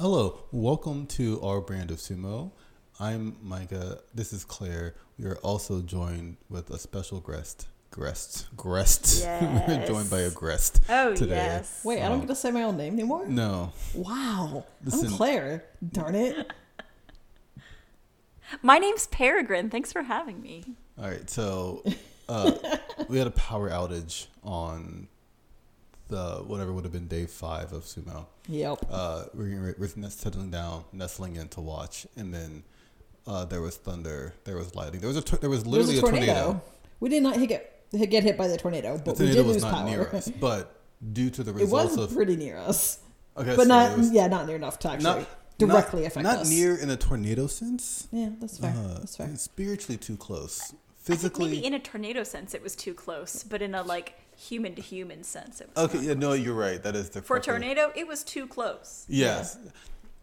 Hello, welcome to our brand of sumo. I'm Micah. This is Claire. We are also joined with a special guest. Guest. Guest. We're joined by a guest. Oh today. yes. Wait, I don't get to say my own name anymore? No. Wow. Listen- I'm Claire. Darn it. My name's Peregrine. Thanks for having me. All right. So uh, we had a power outage on the whatever would have been day five of sumo. Yep. Uh, we're, we're settling down, nestling in to watch, and then uh, there was thunder, there was lightning, there was a tor- there was There was literally a tornado. We did not hit get, get hit by the tornado, The but we tornado did was lose not power. near us, but due to the results, it results was of pretty near us, okay, but so not was yeah, not near enough to actually not directly not, affect not us. near in a tornado sense. Yeah, that's fair. Uh, that's fair. Spiritually too close. I think Physically, maybe in a tornado sense it was too close, but in a like human to human sense it was okay. Yeah, no, you're right. That is the For a correct way- tornado, it was too close. Yes,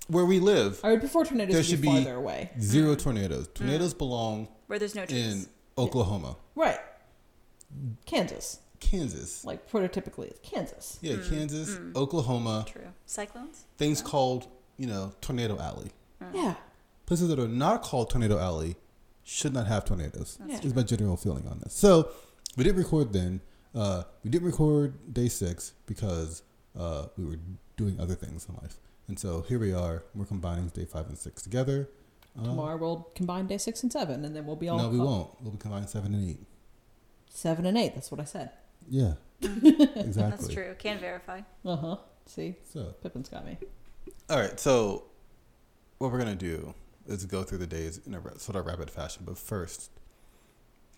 where we live, I would prefer tornadoes there should be be farther away. zero Mm. tornadoes. Tornadoes belong Where there's no trees. in Oklahoma, Right. Kansas, Kansas. like prototypically, it's Kansas. Yeah, Mm, Kansas, Oklahoma. True. Cyclones? Things called, you know, Tornado Alley. Yeah. Places that are not called Tornado Alley should not have tornadoes. That's Is my general feeling on this. So we didn't record then. Uh, we didn't record day six because uh, we were doing other things in life. And so here we are. We're combining day five and six together. Uh, Tomorrow we'll combine day six and seven, and then we'll be all no, we caught- won't. We'll be combining seven and eight. Seven and eight. That's what I said. Yeah, exactly. That's true. Can verify. Uh huh. See, So Pippin's got me. All right, so what we're gonna do is go through the days in a sort of rapid fashion. But first,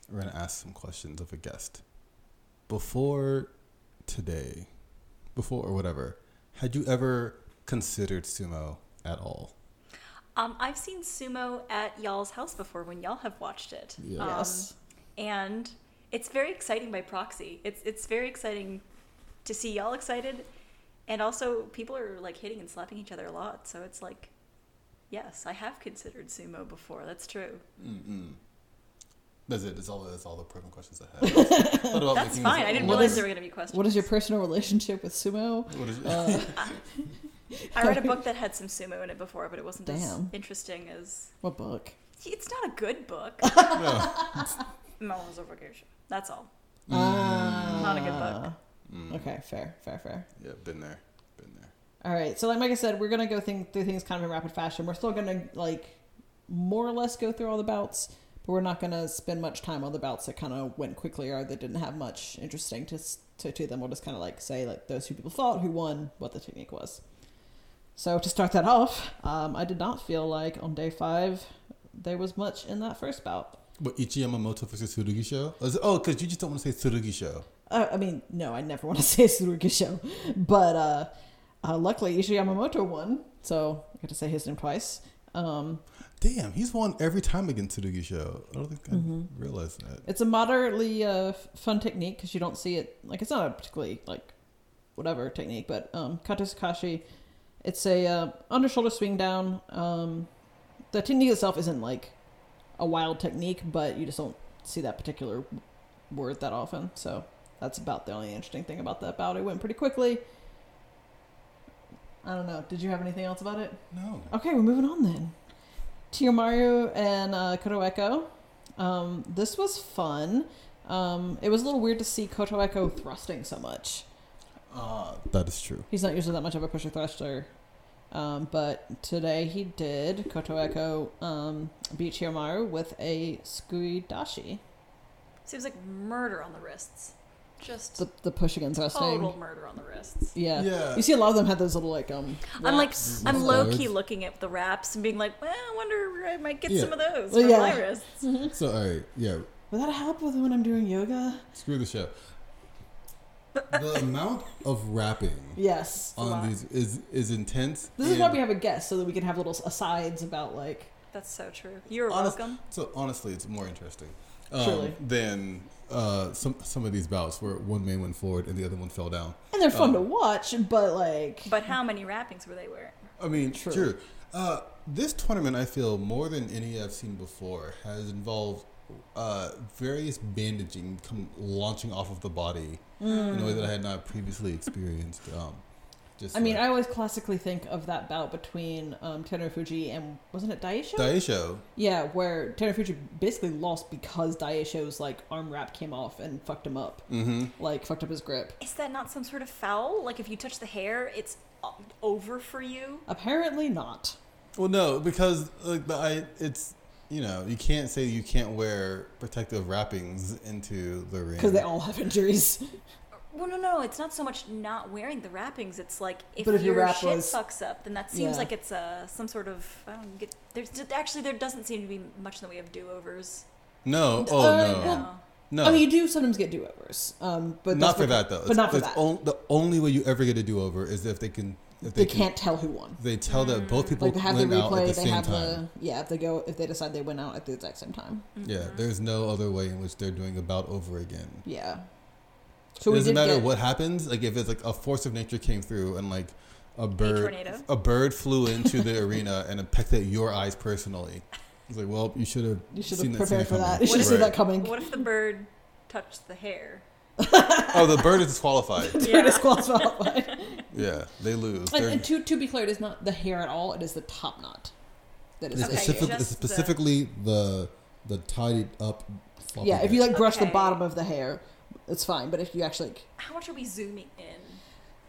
we're gonna ask some questions of a guest. Before today, before or whatever, had you ever considered sumo at all? Um, I've seen sumo at y'all's house before when y'all have watched it. Yeah. Um, Yes. and it's very exciting by proxy. It's it's very exciting to see y'all excited, and also people are like hitting and slapping each other a lot. So it's like, yes, I have considered sumo before. That's true. Mm-mm. That's it. That's all. That's all the pertinent questions I had. Thought about That's making fine. I didn't What realize is- there were going to be questions. What is your personal relationship with sumo? What is Uh, I read a book that had some sumo in it before, but it wasn't as interesting as. what book? It's not a good book. no. Melons over Geisha. That's all. Ah. Not a good book. Mm. Okay, fair, fair, fair. Yeah, been there. Been there. All right, so like Micah said, we're gonna go think, through things kind of in rapid fashion. We're still gonna like more or less go through all the bouts, but we're not gonna spend much time on the bouts that kind of went quickly or that didn't have much interesting to to, to them. We'll just kind of like say like those who people fought, who won, what the technique was. So to start that off, um, I did not feel like on day five there was much in that first bout. What Ichi Yamamoto versus Tsurugisho? Oh, because you just don't want to say Tsurugisho. Uh, I mean, no, I never want to say Tsurugisho, but uh, uh, luckily Ichi Yamamoto won, so I get to say his name twice. Um, Damn, he's won every time against Tsurugisho. I don't think I Mm-hmm. realized that. it's a moderately uh, fun technique because you don't see it like it's not a particularly like whatever technique, but um, Katasukashi, it's a uh, under shoulder swing down. Um, the technique itself isn't like a wild technique, but you just don't see that particular word that often. So that's about the only interesting thing about that bout. It went pretty quickly. I don't know. Did you have anything else about it? No. Okay, we're moving on then. Chiyomaru and uh, Kotoeko. Um, this was fun. Um, it was a little weird to see Kotoeko thrusting so much. Uh, that is true. He's not usually that much of a pusher thruster. Um, but today he did. Kotoeko um, beat Chiyomaru with a Tsukidashi. Seems like murder on the wrists. Just The, the push again thrusting. total murder on the wrists. Yeah. Yeah. You see a lot of them have those little like um. I'm like. I'm low key looking at the wraps and being like, well, I wonder where I might get Yeah. some of those Well, for yeah. my wrists. So, all right, yeah, Will that help with when I'm doing yoga? screw the show. the amount of rapping Yes. on these is is intense. This is why we have a guest, so that we can have little asides about like. That's so true. You're Honest- welcome. So honestly, it's more interesting um, Truly. than uh, some some of these bouts where one man went forward and the other one fell down. And they're fun Um, to watch, but like. But how many wrappings were they wearing? I mean, True. true. Uh, this tournament, I feel more than any I've seen before, has involved uh, various bandaging come launching off of the body in a way that I had not previously experienced. Um, Just I mean, like, I always classically think of that bout between um, Terufuji and wasn't it Daisho? Daisho. yeah, where Terufuji basically lost because Daisho's like arm wrap came off and fucked him up, Mm-hmm. like fucked up his grip. Is that not some sort of foul? Like if you touch the hair, it's over for you? Apparently not. Well, no, because like the I, it's you know you can't say you can't wear protective wrappings into the ring Because they all have injuries. Well, no, no, it's not so much not wearing the wrappings. It's like if, if your your wrap shit was- fucks up, then that seems Yeah. like it's uh, some sort of I don't get. There's actually there doesn't seem to be much in the way of do overs. No, oh Uh, no, well, no. I mean, you do sometimes get do overs, um, but not for because- that though. But not for it's that. on- the only way you ever get a do over is if they can. If they, they can't tell who won. They tell that both people Like they have the went out at replay, the they same have time. the yeah. If they go, if they decide they went out at the exact same time, Yeah, there's no other way in which they're doing about over again. yeah. It So we doesn't matter get, what happens. Like if it's like a force of nature came through and like a bird, tornado. a bird flew into the arena and it pecked at your eyes personally. It's like, well, you should have. You should have prepared for that. You should have seen that coming. What if the bird touched the hair? Oh, the bird is disqualified. Dude, it's qualified. yeah, they lose. and, and to to be clear, it is not the hair at all. It is the top knot. That is Okay, specific, it's specifically the the tied up. Yeah, if you like brush the bottom of the hair, it's fine. But if you actually, like, How much are we zooming in?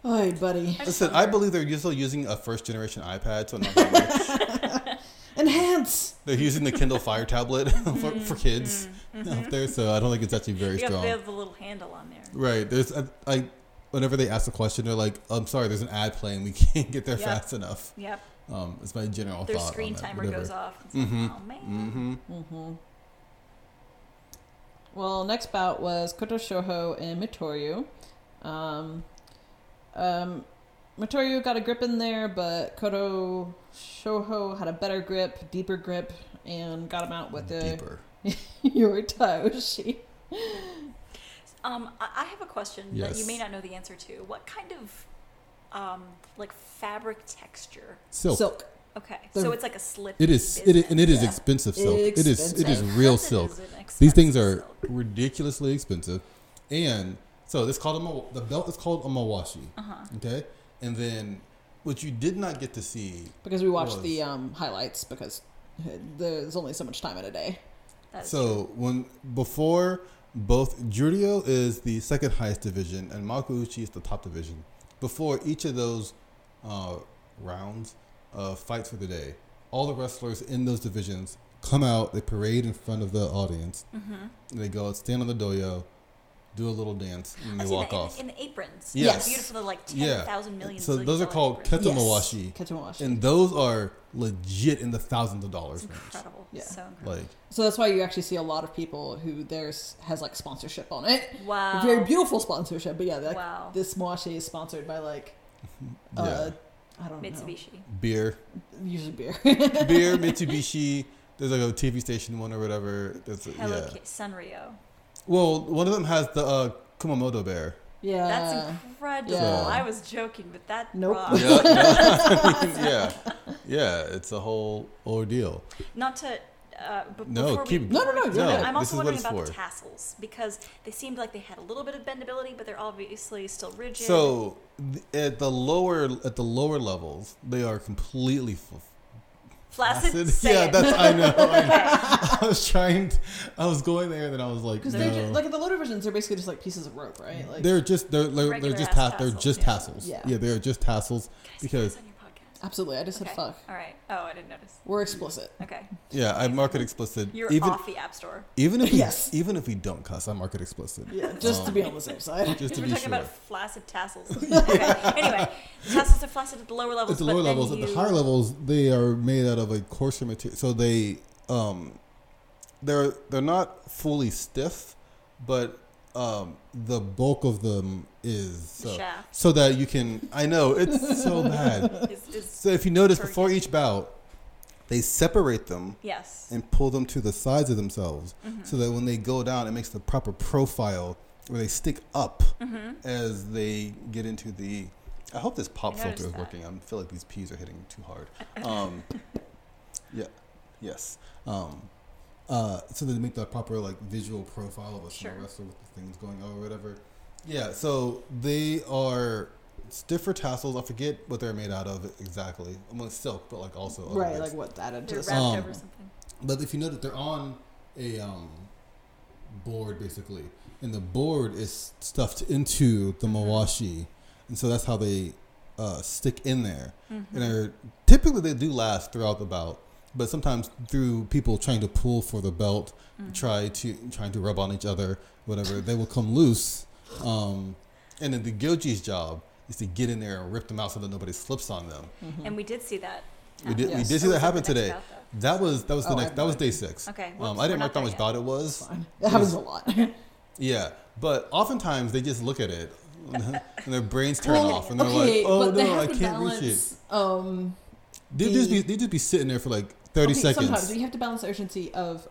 oh, buddy, I Listen, I wonder. believe they're still using a first generation iPad, so not that much. enhance. they're using the Kindle Fire tablet for, for kids out there, so I don't think it's actually very They have, strong. they have the little handle on there. Right. There's I, I whenever they ask a question, they're like, "I'm sorry, there's an ad playing. We can't get there Yep. fast enough." Yep. Um, it's my general Their thought. screen on that, timer whatever. goes off. It's like, Mhm. oh man. Mm-hmm. Mm-hmm. Well, next bout was Koto Shoho and Mitoryu. Um, um, Mitoryu got a grip in there, but Koto Shoho had a better grip, deeper grip, and got him out with the Deeper. Yoritaoshi. Um, I I have a question that you may not know the answer to. What kind of, um, like fabric texture? Silk. Silk. Okay, The- so it's like a slip. It is. It is, and it is Yeah. expensive silk. It is. It is Expensive. real silk. These things are ridiculously expensive, and so this called a the belt is called a mawashi. Uh huh. Okay, and then what you did not get to see. Because we watched Was. the um, highlights because there's only so much time in a day. So when before both Juryo is the second highest division and Makuuchi is the top division. Before each of those uh, rounds of fights for the day, all the wrestlers in those divisions come out. They parade in front of the audience. Mm-hmm. They go stand on the dohyo, do a little dance, and they walk in, off. in the aprons. Yes. Beautiful, like ten Yeah. thousand million. So those are dollar called aprons. Keshomawashi. Keshomawashi. and those are legit in the thousands of dollars It's range. incredible. Yeah. So incredible. Like So that's why you actually see a lot of people who theirs has like sponsorship on it. wow. Very beautiful sponsorship, but yeah, like, Wow. this mawashi is sponsored by like, yeah, uh, I don't Mitsubishi. beer. know, usually beer. beer, Mitsubishi. There's like a TV station one or whatever. There's a, Hello yeah. Kitty. Sanrio. Well, one of them has the uh, Kumamoto bear. yeah, That's incredible. yeah. I was joking, but that Nope. rocks. Yeah, yeah. yeah, yeah. It's a whole ordeal. Not to. Uh, b- No, keep- we, No, no, no, before no, I'm also wondering it's about the tassels because they seemed like they had a little bit of bendability, but they're obviously still rigid. So th- at the lower at the lower levels, they are completely f- flaccid. Say yeah, it. that's I know. I, I was trying. To, I was going there, and then I was like, because no. they're just, like the low divisions are basically just like pieces of rope, right? Like they're just they're they're, they're just ass ta- they're just yeah. tassels. Yeah. yeah, they're just tassels Can I say because absolutely. I just Okay. said fuck. All right. Oh, I didn't notice. We're explicit. Okay. yeah, I mark it explicit. You're even off the app store. even if we, Yes. even if we don't cuss, I mark it explicit. Yeah, just to be Um, on the safe side. Just to We're be talking sure. about flaccid tassels. okay. Anyway, tassels are flaccid at the lower levels. at the lower then levels, at the higher levels, they are made out of a coarser material. So they, um, they're they're not fully stiff, but um, the bulk of them is so shaft so that you can. I know it's so bad. is, is So if you notice, Turkey. before each bout, they separate them yes. and pull them to the sides of themselves, Mhm. so that when they go down, it makes the proper profile where they stick up Mhm. as they get into the. I hope this pop filter is that. working. I feel like these peas are hitting too hard. Um, yeah, yes. Um, uh, so they make the proper like visual profile of a Sure. small wrestler with the things going on or whatever. Yeah, so they are stiffer tassels. I forget what they're made out of exactly. I'm mean, silk, but like also Right, bits. like what's added to They're this. wrapped Um, over something. But if you notice, they're on a um, board basically, and the board is stuffed into the mawashi, and so that's how they uh, stick in there. Mm-hmm. And they're typically they do last throughout the bout, but sometimes through people trying to pull for the belt, Mm-hmm. try to trying to rub on each other, whatever, they will come loose. Um, and then the Gyoji's job is to get in there and rip them out so that nobody slips on them. And we did see that. We did we did see Or that happen today. bout. That was that was the Oh, next I that was day six. Okay, Um, I didn't not mark down there which it was. Fine. It happens a lot. Yeah, but oftentimes they just look at it and their brains turn Well, off and they're okay, like, "Oh no, I can't balance, reach it." Um, They just be the- they just be sitting there for like thirty okay, seconds. Sometimes you have to balance the urgency of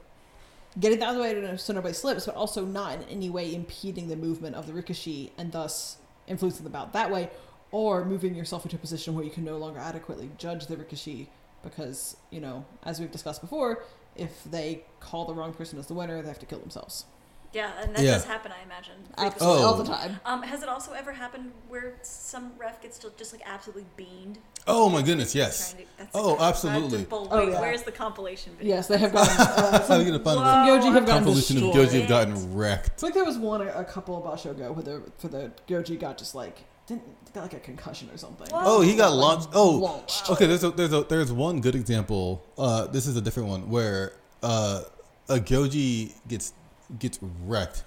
getting out of the way so nobody slips, but also not in any way impeding the movement of the rikishi and thus influencing the bout that way, or moving yourself into a position where you can no longer adequately judge the rikishi because, you know, as we've discussed before, if they call the wrong person as the winner, they have to kill themselves. Yeah, and that Yeah. does happen, I imagine. Absolutely, Oh. all the time. Um, has it also ever happened where some ref gets just, just like absolutely beamed? Oh my goodness, yes. Trying to- that's Oh, like, absolutely. Bull. Oh, Wait, yeah. Where's the compilation video? Yes, they have gotten. Uh, I'm some, gonna find Whoa. the Gyoji have gotten convolution of destroyed. Gyoji have gotten wrecked. It's like there was one a, a couple of Bashogo where the for the Gyoji got just like didn't got like a concussion or something. Whoa. Oh, he got Like, launched. Oh, launched. okay. There's a there's a there's one good example. Uh, this is a different one where uh, a Gyoji gets gets wrecked,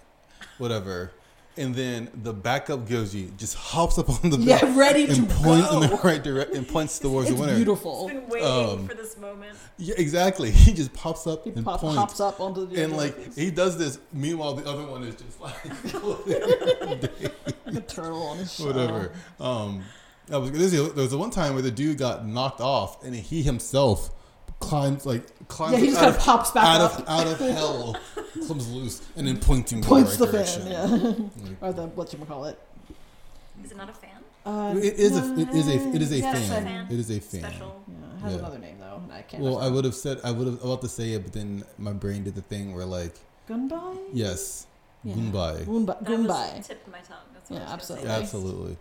whatever, and then the backup Gyoji just hops up on the Yeah, belt ready to and points in the right direction and points towards It's the winner. beautiful. I've been waiting Um, for this moment. Yeah, exactly. He just pops up He and pop, points. hops up onto the and like he does this. Meanwhile, the other one is just like like a turtle on his shell. whatever. Um, I was there's a, there was a one time where the dude got knocked off, and he himself climbs like climbs Yeah, he just kind of of, pops back out up, of out of hell, comes loose, and then pointing points the the right fan, direction. yeah, Like, or the what you call it. Is it not a fan? Uh, it is a it is a it is a yeah, fan. it's a fan. It is a fan. Special. Yeah, it has Yeah. another name though. and I can't. Well, I would have said I would have about to say it, but then my brain did the thing where like Gunbai. yes, Yeah. Gunbai. Gunbai. That Gunbai. was tipped my tongue. That's what Yeah, I was absolutely. say. Absolutely.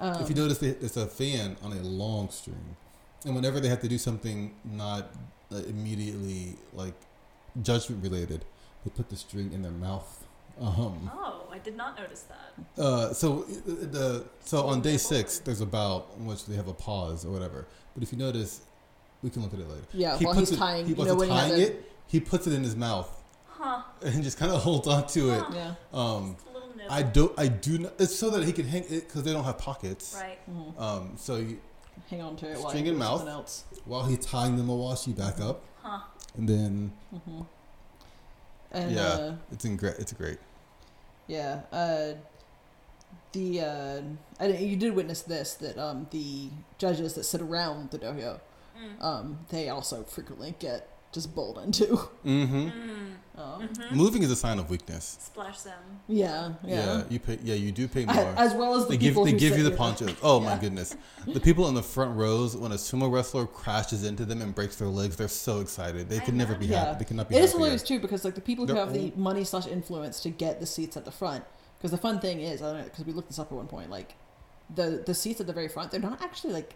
Um, if you notice, they- it's a fan on a long string, and whenever they have to do something not immediately like judgment related, they put the string in their mouth. Um, Oh, I did not notice that. uh, so uh, the so on day six, there's about bout which they have a pause or whatever. But if you notice, we can look at it later. yeah, he while puts he's it, tying, he you know it when you have tying the, it. He puts it in his mouth Huh. and just kind of holds on to it. Yeah, Um, a little nibble. I do. I do. Not, it's so that he can hang it because they don't have pockets. Right. mhm. Um, so you, hang on to it while String you in mouth. else. while he's tying the mawashi back up, Huh. and then hmm And Yeah. uh, it's in great. It's great. Yeah. Uh, the uh, I, you did witness this that um, the judges that sit around the dohyo, Mm. um, they also frequently get just bowled into. Mm-hmm. Mm. Um, Mhm. Moving is a sign of weakness. Splash them. yeah, yeah. you pay. Yeah, you do pay A- more. As well as the they give people they who give sit you the near ponchos. Oh my goodness, the people in the front rows when a sumo wrestler crashes into them and breaks their legs, they're so excited. They I can never be happy. Yeah. They cannot be It is happier. hilarious too because like the people who They're have the money slash influence to get the seats at the front. Because the fun thing is, I don't know, because we looked this up at one point, like the the seats at the very front, they're not actually like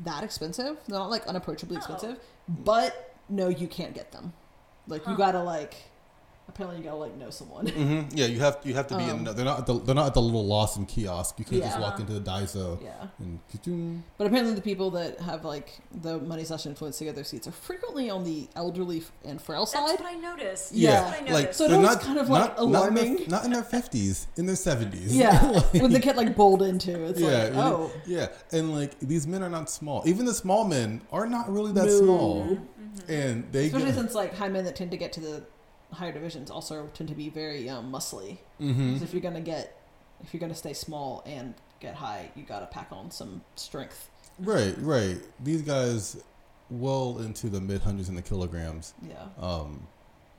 that expensive. They're not like unapproachably Oh. expensive, but no, you can't get them. Like you gotta like, apparently you gotta like know someone. hmm Yeah, you have you have to be Um, in. They're not. At the, they're not at the little Lawson kiosk. You can't just walk into the Daiso yeah. and. But apparently, the people that have like the money slash influence to get their seats are frequently on the elderly and frail That's side. what I noticed. Yeah. That's what I like. So it they're was not kind of, like, not, not alarming. Not in their fifties, in their seventies. Yeah, when they get like bowled into, it's yeah, like, you- oh, yeah, and like these men are not small. Even the small men are not really that No. small, Mm-hmm. and they especially get. since like high men that tend to get to the higher divisions also tend to be very um, muscly. hmm 'Cause if you're gonna get, if you're gonna stay small and get high, you gotta pack on some strength. Right, right. These guys, well into the mid hundreds in the kilograms. Yeah. Um,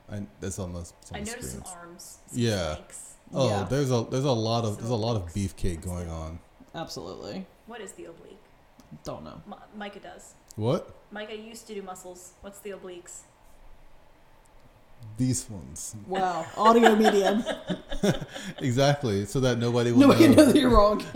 and that's on the. I on the noticed some arms. Some Yeah. flanks. Oh, Yeah. there's a there's a lot of there's a lot of beefcake going on. Absolutely. What is the oblique? Don't know. M- Micah does. What? Mike, I used to do muscles. What's the obliques? these ones. Wow, audio medium. Exactly, so that nobody will Nobody know. knows that you're wrong.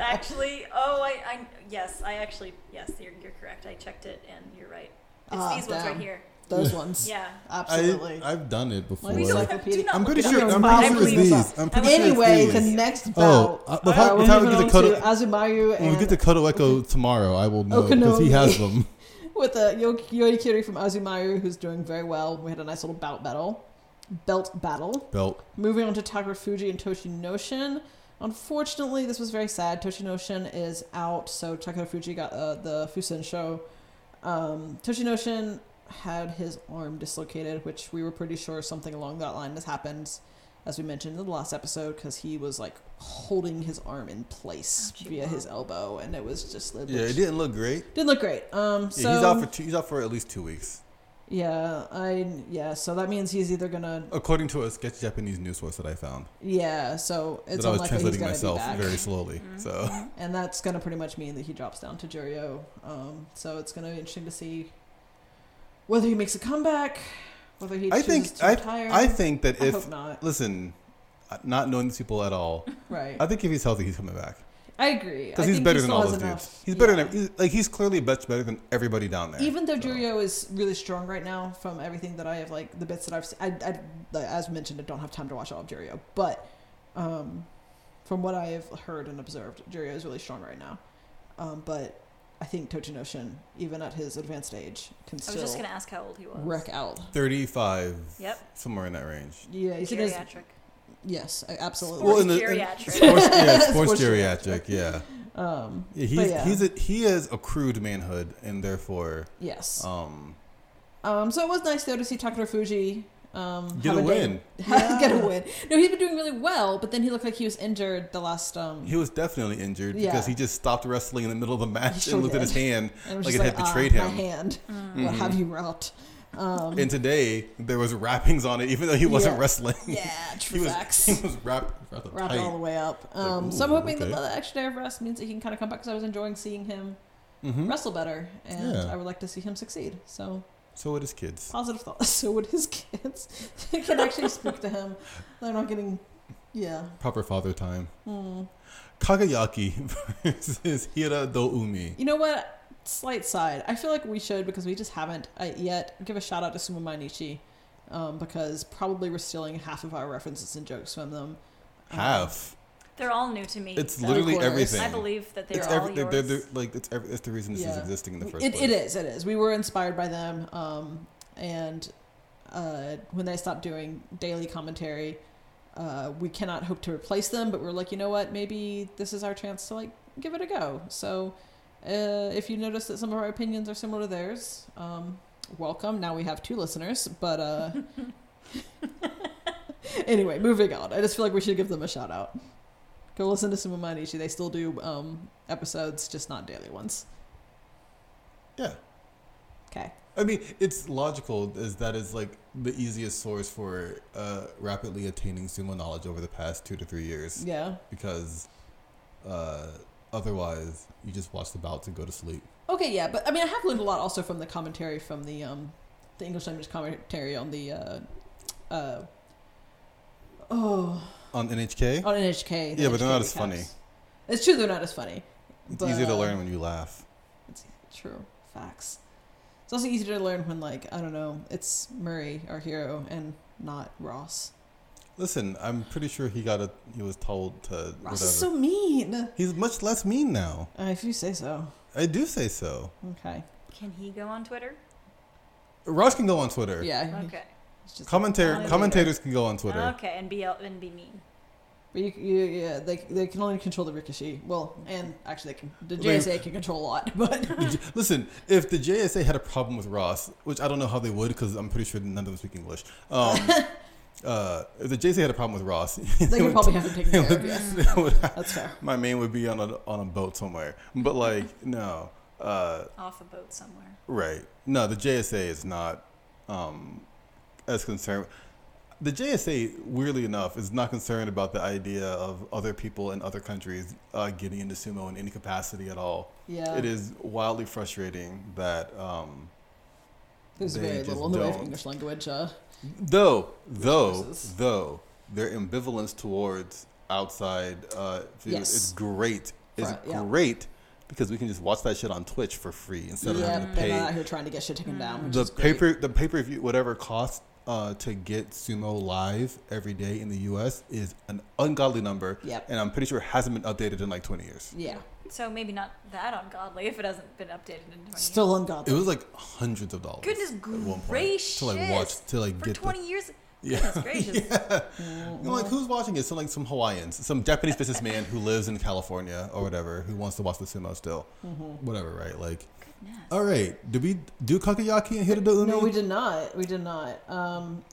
Actually, oh, I, I, yes, I actually, yes, you're, you're correct. I checked it, and you're right. It's Ah, these ones right here. Those ones. Yeah. Absolutely. I, I've done it before. Like We don't have, do not I'm pretty sure. I'm pretty sure it's these. I'm pretty sure it's anyway, these. the next Oh, bout. uh, the uh, fact- we're the fact we moving get the on Kodo- to Azumaryu when we get to and Kotoeko tomorrow, I will know because he has them. with uh, Yo- Yorikiri from Azumaryu, who's doing very well. We had a nice little bout battle, belt battle. Belt. Moving on to Takara Fuji and Tochinoshin. Unfortunately, this was very sad. Tochinoshin is out, so Takara Fuji got uh, the Fusensho. Um, Tochinoshin had his arm dislocated, which we were pretty sure something along that line has happened, as we mentioned in the last episode, because he was like holding his arm in place Ouchie. via his elbow, and it was just it Yeah, it didn't look great. didn't look great. Um, Yeah, so he's out for two, he's out for at least two weeks, yeah, I yeah, so that means he's either gonna according to a sketchy Japanese news source that I found. yeah, so it's that I was unlikely he's translating myself very slowly. Mm-hmm. So and that's going to pretty much mean that he drops down to Juryo. Um, so it's going to be interesting to see whether he makes a comeback, whether he I think I retire. I think that I if hope not. listen, not knowing these people at all, Right, I think if he's healthy, he's coming back I agree. because he's better he than all those enough- dudes. He's better yeah. than he's, like he's clearly much better than everybody down there. Even though So- Juryo is really strong right now, from everything that I have, like the bits that I've seen, I, I, as mentioned, I don't have time to watch all of Juryo, but um, from what I have heard and observed, Juryo is really strong right now. Um, but I think Tochinoshin, even at his advanced age, can still. I was just gonna ask how old he was. wreck out. thirty-five, Yep. somewhere in that range. Yeah, he's in his Geriatric. Yes, I- absolutely. Well, in the- in- geriatric. Sports, yeah, sports Sports geriatric, yeah. um, Yeah, he's yeah. he's a, he has accrued manhood and therefore yes. um Um, so it was nice though to see Takara Fuji um, Get have a day- win. get a win. No, he's been doing really well, but then he looked like he was injured the last. Um, he was definitely injured Yeah. because he just stopped wrestling in the middle of the match sure and looked at his hand and was like just it had ah, betrayed My him. hand. Mm. What have you wrought? Um, And today there was wrappings on it, even though he wasn't Yeah. wrestling. yeah, he true was facts. he was wrapped, wrapped, Wrapped tight. all the way up. Like, Um, so I'm hoping okay. that the extra day of rest means that he can kind of come back because I was enjoying seeing him Mhm. wrestle better, and Yeah. I would like to see him succeed. So So would his kids. positive thoughts. So would his kids. they can actually speak to him. They're not getting, yeah. Proper father time. Hmm. Kagayaki versus Hiradoumi. You know what? Slight side. I feel like we should because we just haven't uh, yet. Give a shout out to Sumo Mainichi um, because probably we're stealing half of our references and jokes from them. Um, Half. They're all new to me. It's Of literally course. everything. I believe that they're it's all every, they're, yours. they're, they're, like it's every, it's the reason this is existing in the first It, place. it is. It is. We were inspired by them, um, and uh, when they stopped doing daily commentary, uh, we cannot hope to replace them. But we're like, you know what? Maybe this is our chance to like give it a go. So, uh, if you notice that some of our opinions are similar to theirs, um, welcome. Now we have two listeners, but uh, anyway, moving on. I just feel like we should give them a shout out. Go listen to Sumo Mainichi. They still do um, episodes, just not daily ones. Yeah. Okay. I mean, it's logical as that is like the easiest source for uh, rapidly attaining sumo knowledge over the past two to three years Yeah. because uh, otherwise you just watch the bouts and go to sleep. Okay, yeah, but I mean, I have learned a lot also from the commentary from the um, the English language commentary on the uh, uh, oh On NHK, on NHK. the Yeah, but they're NHK not as recaps. funny. It's true, they're not as funny. it's but, easier to uh, learn when you laugh. It's true facts. It's also easy to learn when like I don't know, it's Murray our hero and not Ross. Listen, I'm pretty sure he got a. He was told to Ross whatever. is so mean. He's much less mean now. Uh, if you say so. I do say so. Okay. Can he go on Twitter? Ross can go on Twitter. Yeah. Okay. It's just Commentator, commentator. commentators can go on Twitter. Okay, and be and be mean. But you, you, yeah, they, they can only control the rikishi. Well, and actually, they can. The They- JSA can control a lot, but Listen, if the JSA had a problem with Ross, which I don't know how they would because I'm pretty sure none of them speak English. Um, uh, if the JSA had a problem with Ross, they would probably have to take care of. would- Yes, they would that's fair. my main would be on a on a boat somewhere. But like, no, uh, Off a boat somewhere. right? No, the JSA is not um, as concerned. The JSA, weirdly enough, is not concerned about the idea of other people in other countries uh, getting into sumo in any capacity at all. Yeah. it is wildly frustrating that um, There's They very just little in the way of. English language. Uh, Though, though, Resources. though, their ambivalence towards outside uh, Yes. is great. It's Right, yeah. great because we can just watch that shit on Twitch for free instead of yeah, having to pay. they're not out here trying to get shit taken down. The is paper the pay per view whatever it costs uh, to get sumo live every day in the U.S. is an ungodly number. Yep. and I'm pretty sure it hasn't been updated in like 20 years. Yeah, So maybe not that ungodly if it hasn't been updated in 20 years. still ungodly. It was like hundreds of dollars. Goodness at one point gracious. to like watch to like. For get 20 years. yeah. Goodness gracious. yeah. I'm like, who's watching it? Some like some Hawaiians, some Japanese businessman who lives in California or whatever, who wants to watch the sumo still. Mm-hmm. Whatever, right? Like, Goodness. all right, did we do Kagayaki and Hiradoumi? No, we did not. We did not. Um,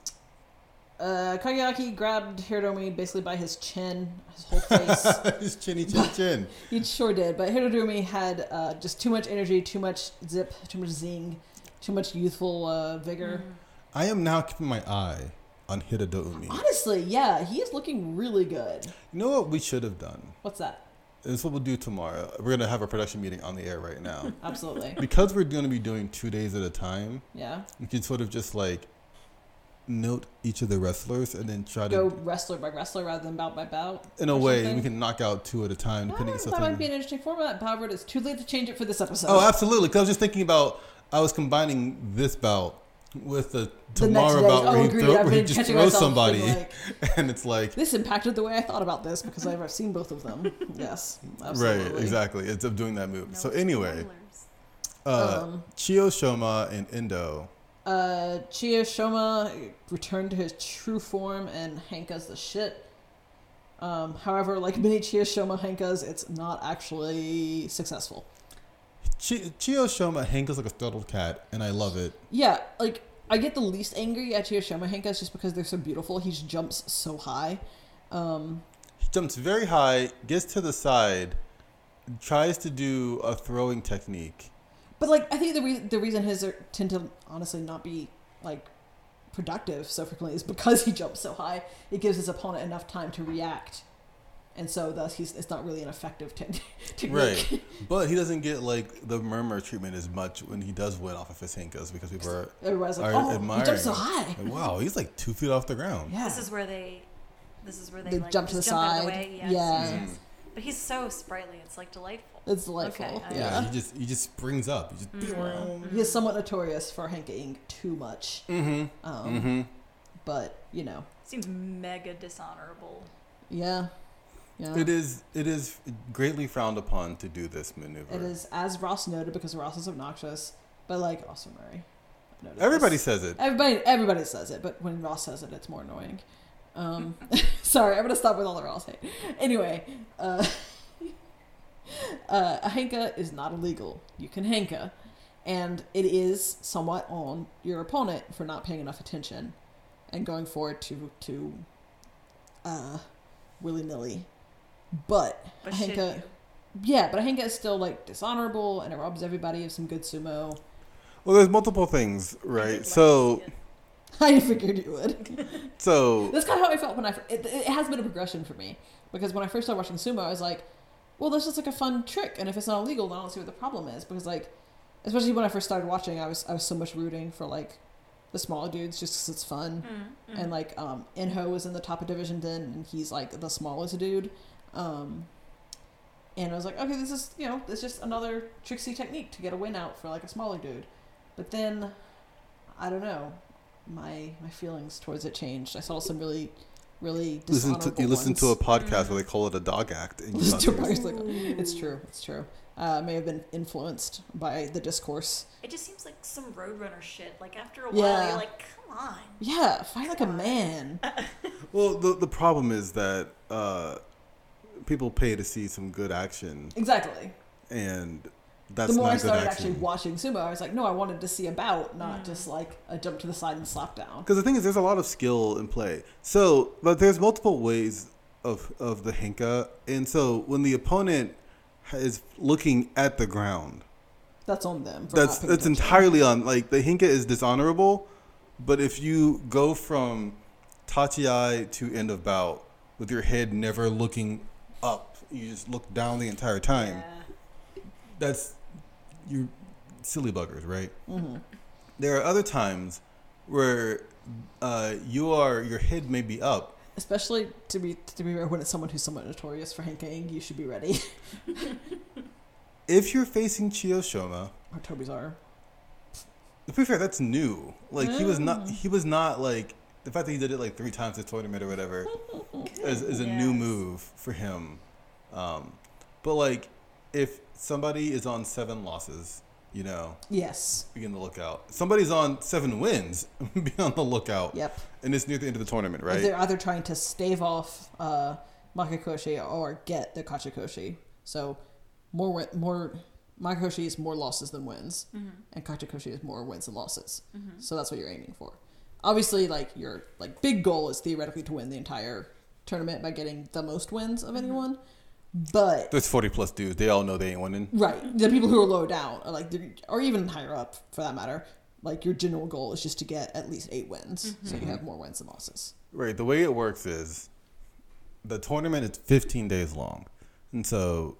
uh, Kagayaki grabbed Hiradoumi basically by his chin, his whole face. His chinny chin chin. he sure did, but Hiradoumi had uh, just too much energy, too much zip, too much zing, too much youthful uh, vigor. I am now keeping my eye on Hiradoumi. Honestly, yeah, he is looking really good. You know what we should have done? What's that? This is what we'll do tomorrow. We're gonna have a production meeting on the air right now. Absolutely. because we're gonna be doing two days at a time, Yeah. we can sort of just like note each of the wrestlers and then try Go to, go wrestler by wrestler rather than bout by bout. in a way, something. we can knock out two at a time, depending on that something. might be an interesting format. However, it's too late to change it for this episode. Oh, absolutely. Because I was just thinking about, I was combining this bout with the The next tomorrow day- bout oh, where he, throw, where he just throws somebody, like, and it's like, This impacted the way I thought about this because I've seen both of them. Yes, absolutely. right, exactly. It's of doing that move. No so anyway, spoilers. uh, Um, Chiyoshoma and Endo. Uh, Chiyoshoma returned to his true form and henka's the shit. Um, however, like many Chia Shoma henkas, it's not actually successful. Chi- Chiyoshoma hankles like a startled cat, and I love it. Yeah, like I get the least angry at Chia Shoma henkas just because they're so beautiful. He just jumps so high. Um, He jumps very high, gets to the side, tries to do a throwing technique. But like, I think the re- the reason his are, tend to honestly not be like productive so frequently is because he jumps so high. It gives his opponent enough time to react, and so thus he's it's not really an effective te- technique. Right. But he doesn't get like the murmur treatment as much when he does win off of his henkas because people are Everybody's like, Are "Oh, he admiring. jumps so high." like, wow, he's like two feet off the ground. Yeah, This is where they. This is where they, They like, jump to the jump side. the. Yes, Yeah. yes, yes. But he's so sprightly. It's like delightful. it's delightful. Okay, Yeah, yeah. he just he just springs up. He just Mhm. he is somewhat notorious for henking too much. Mm-hmm. Um, Mm-hmm. But you know, Seems mega dishonorable. yeah, yeah. It is it is greatly frowned upon to do this maneuver. It is as Ross noted because Ross is obnoxious, but like also Murray. Everybody this. says it. Everybody, everybody says it, but when Ross says it, it's more annoying. Um, sorry, I'm gonna stop with all the Ross hate. Anyway, uh, uh, a henka is not illegal. You can henka, and it is somewhat on your opponent for not paying enough attention and going forward to to uh, willy nilly. But, But a should henka, you? yeah, but a henka is still like dishonorable, and it robs everybody of some good sumo. Well, there's multiple things, right? did So to see it. I figured you would. so That's kind of how I felt when I. It, it has been a progression for me because when I first started watching sumo, I was like, "Well, this is like a fun trick, and if it's not illegal, then I don't see what the problem is." Because like, especially when I first started watching, I was I was so much rooting for like the smaller dudes just because it's fun, Mm, mm. and like um, Enho was in the top of division then, and he's like the smallest dude. Um, and I was like, okay, this is you know, it's just another tricksy technique to get a win out for like a smaller dude. But then, I don't know, my my feelings towards it changed. I saw some really, really listen to dishonorable you listen to a podcast Mm. where they call it a dog act. And you Listen thought to it was- a podcast like- it's true. It's true. Uh, may have been influenced by the discourse. It just seems like some Roadrunner shit. Like after a Yeah. while, you're like, come on. Yeah, fight like a man. Well, the the problem is that uh, people pay to see some good action, Exactly. and that's the more I started action. actually watching sumo, I was like, no, I wanted to see a bout, not Mm. just like a jump to the side and slap down. Because the thing is, there's a lot of skill in play. So, but there's multiple ways of of the henka, and so when the opponent is looking at the ground, That's on them. for that's that's attention. entirely on. Like the henka is dishonorable, but if you go from tachiai to end of bout with your head never looking you just look down the entire time. Yeah. That's you silly buggers, right? Mhm. there are other times where uh, you are your head may be up. Especially to be to be when it's someone who's somewhat notorious for henking, you should be ready. If you're facing Chiyoshoma, or Toby's are. to be fair, that's new. Like he was not Mm. he was not like the fact that he did it like three times this tournament or whatever is, is a new move for him. Um, but like if somebody is on seven losses, you know, Yes. be on the lookout. Somebody's on seven wins, be on the lookout. Yep. And it's near the end of the tournament, right? They're either trying to stave off uh, Makekoshi or get the Kachikoshi. So more win- more Makekoshi is more losses than wins, and Kachikoshi is more wins than losses. So that's what you're aiming for. Obviously, like your like big goal is theoretically to win the entire tournament by getting the most wins of anyone. But There's 40 plus dudes. They all know they ain't winning. Right. The people who are low down, are like, they're- or even higher up for that matter, like your general goal is just to get at least eight wins, so you mm-hmm. have more wins than losses. Right. The way it works is the tournament is 15 days long. And so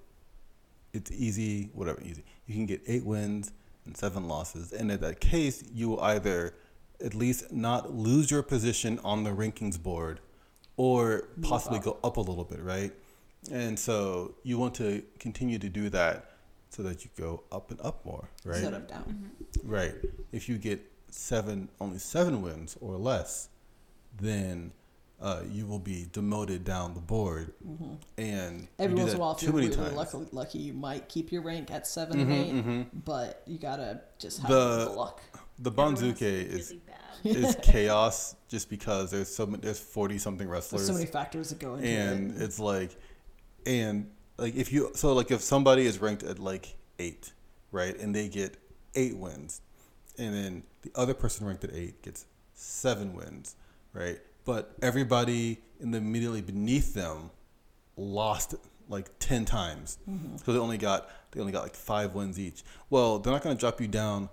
it's easy, whatever, easy. You can get eight wins and seven losses. And in that case, you will either at least not lose your position on the rankings board or possibly go up a little bit, right? And so you want to continue to do that so that you go up and up more, right? Instead of down. Right. If you get seven, only seven wins or less, then uh, you will be demoted down the board. And Every you do once in that a while, if too you're many really times. lucky, lucky, you might keep your rank at 7 Mhm, and 8 mhm. but you gotta just have The- the luck. The Banzuke is really is chaos just because there's so there's forty something There's wrestlers, so many factors that go into and it. And it's like, and like if you so like if somebody is ranked at like eight, right, and they get eight wins, and then the other person ranked at eight gets seven wins, right, but everybody in the immediately beneath them lost like ten times, Mm-hmm. so they only got they only got like five wins each. Well, they're not going to drop you down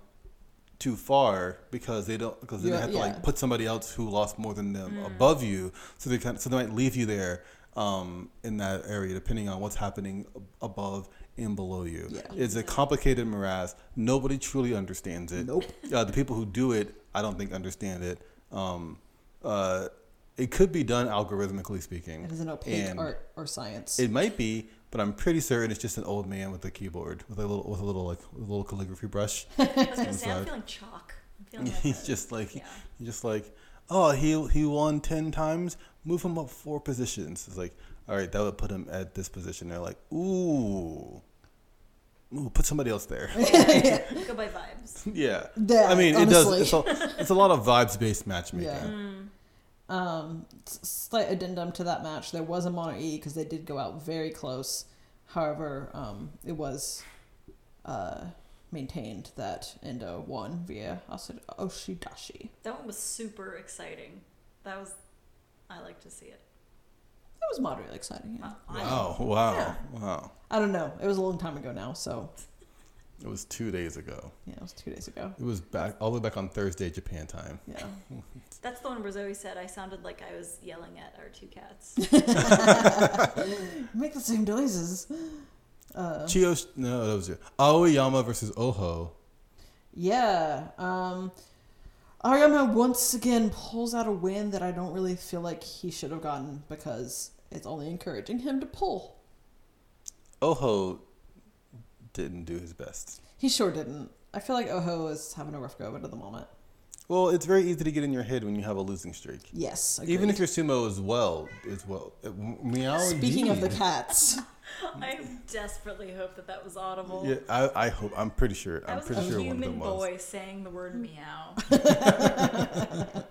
too far because they don't because they have to yeah. like put somebody else who lost more than them Mm. above you, so they kind so they might leave you there um, in that area depending on what's happening above and below you. Yeah. It's a complicated morass. Nobody truly understands it. Nope. Uh, the people who do it, I don't think understand it. Um, uh, it could be done algorithmically speaking. It is an opaque and art or science. It might be, but I'm pretty certain it's just an old man with a keyboard with a little with a little like a little calligraphy brush. I was gonna say, I'm feeling chalk. I'm feeling like He's a- just like yeah. he's just like, oh, he he won ten times. Move him up four positions. It's like, all right, that would put him at this position. They're like, ooh, ooh, put somebody else there. Go by vibes. yeah, Yeah, I mean, honestly. it does. It's a, it's a lot of vibes based matchmaking. Yeah. Mm. Um, slight addendum to that match. There was a mono E because they did go out very close. However, um, it was uh, maintained that Endo won via Osi- Oshidashi. That one was super exciting. That was, I like to see it. That was moderately exciting. Yeah. I- Wow, wow, Yeah. wow. I don't know. It was a long time ago now, so It was two days ago. yeah, it was two days ago. It was back all the way back on Thursday, Japan time. Yeah. That's the one where Zoe said I sounded like I was yelling at our two cats. Make the same noises. Uh, Chio, no, that was it. Aoiyama versus Oho. yeah. Um, Aoiyama once again pulls out a win that I don't really feel like he should have gotten because it's only encouraging him to pull. Oho didn't do his best. He sure didn't. I feel like Oho is having a rough go of it at the moment. Well, it's very easy to get in your head when you have a losing streak. Yes. Even if your sumo is well, is well. Meow. Speaking of the cats, I desperately hope that that was audible. Yeah, I, I hope. I'm pretty sure. That I'm was pretty a sure one of human them was. boy saying the word meow.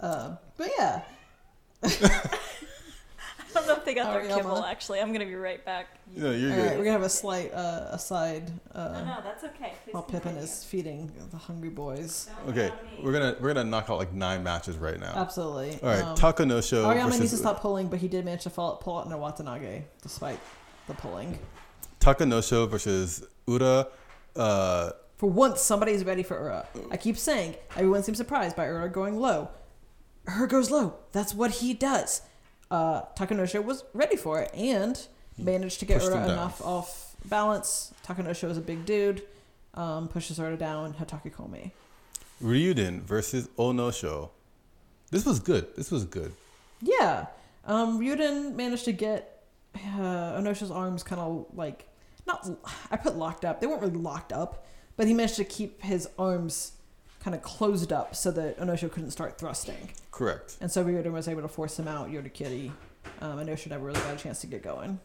uh, but yeah, I don't know if they got their Aoiyama. kibble. Actually, I'm gonna be right back. Yeah, you're all good. right, we're gonna have a slight uh, aside no, uh, no, that's okay. Please while Pippin continue. is feeding the hungry boys. Don't Okay, we're gonna we're gonna knock out like nine matches right now. Absolutely. All right, Um, Takanosho Aoiyama versus needs to stop pulling, but he did manage to fall, pull out no Watanabe despite the pulling. Takanosho versus Ura. Uh, For once, somebody's ready for Ura. I keep saying everyone seems surprised by Ura going low. Her goes low. That's what he does. Uh, Takanosho was ready for it and managed to get Ura down. enough off balance. Takanosho is a big dude. um, pushes Ota down. Hatakikomi. Ryuden versus Onosho. This was good. This was good. Yeah. Um, Ryuden managed to get uh, Onosho's arms kind of like not. I put locked up. They weren't really locked up, but he managed to keep his arms kind of closed up so that Onosho couldn't start thrusting. Correct. And so Ryuden was able to force him out. Yorikiri. Um, Onosho never really got a chance to get going.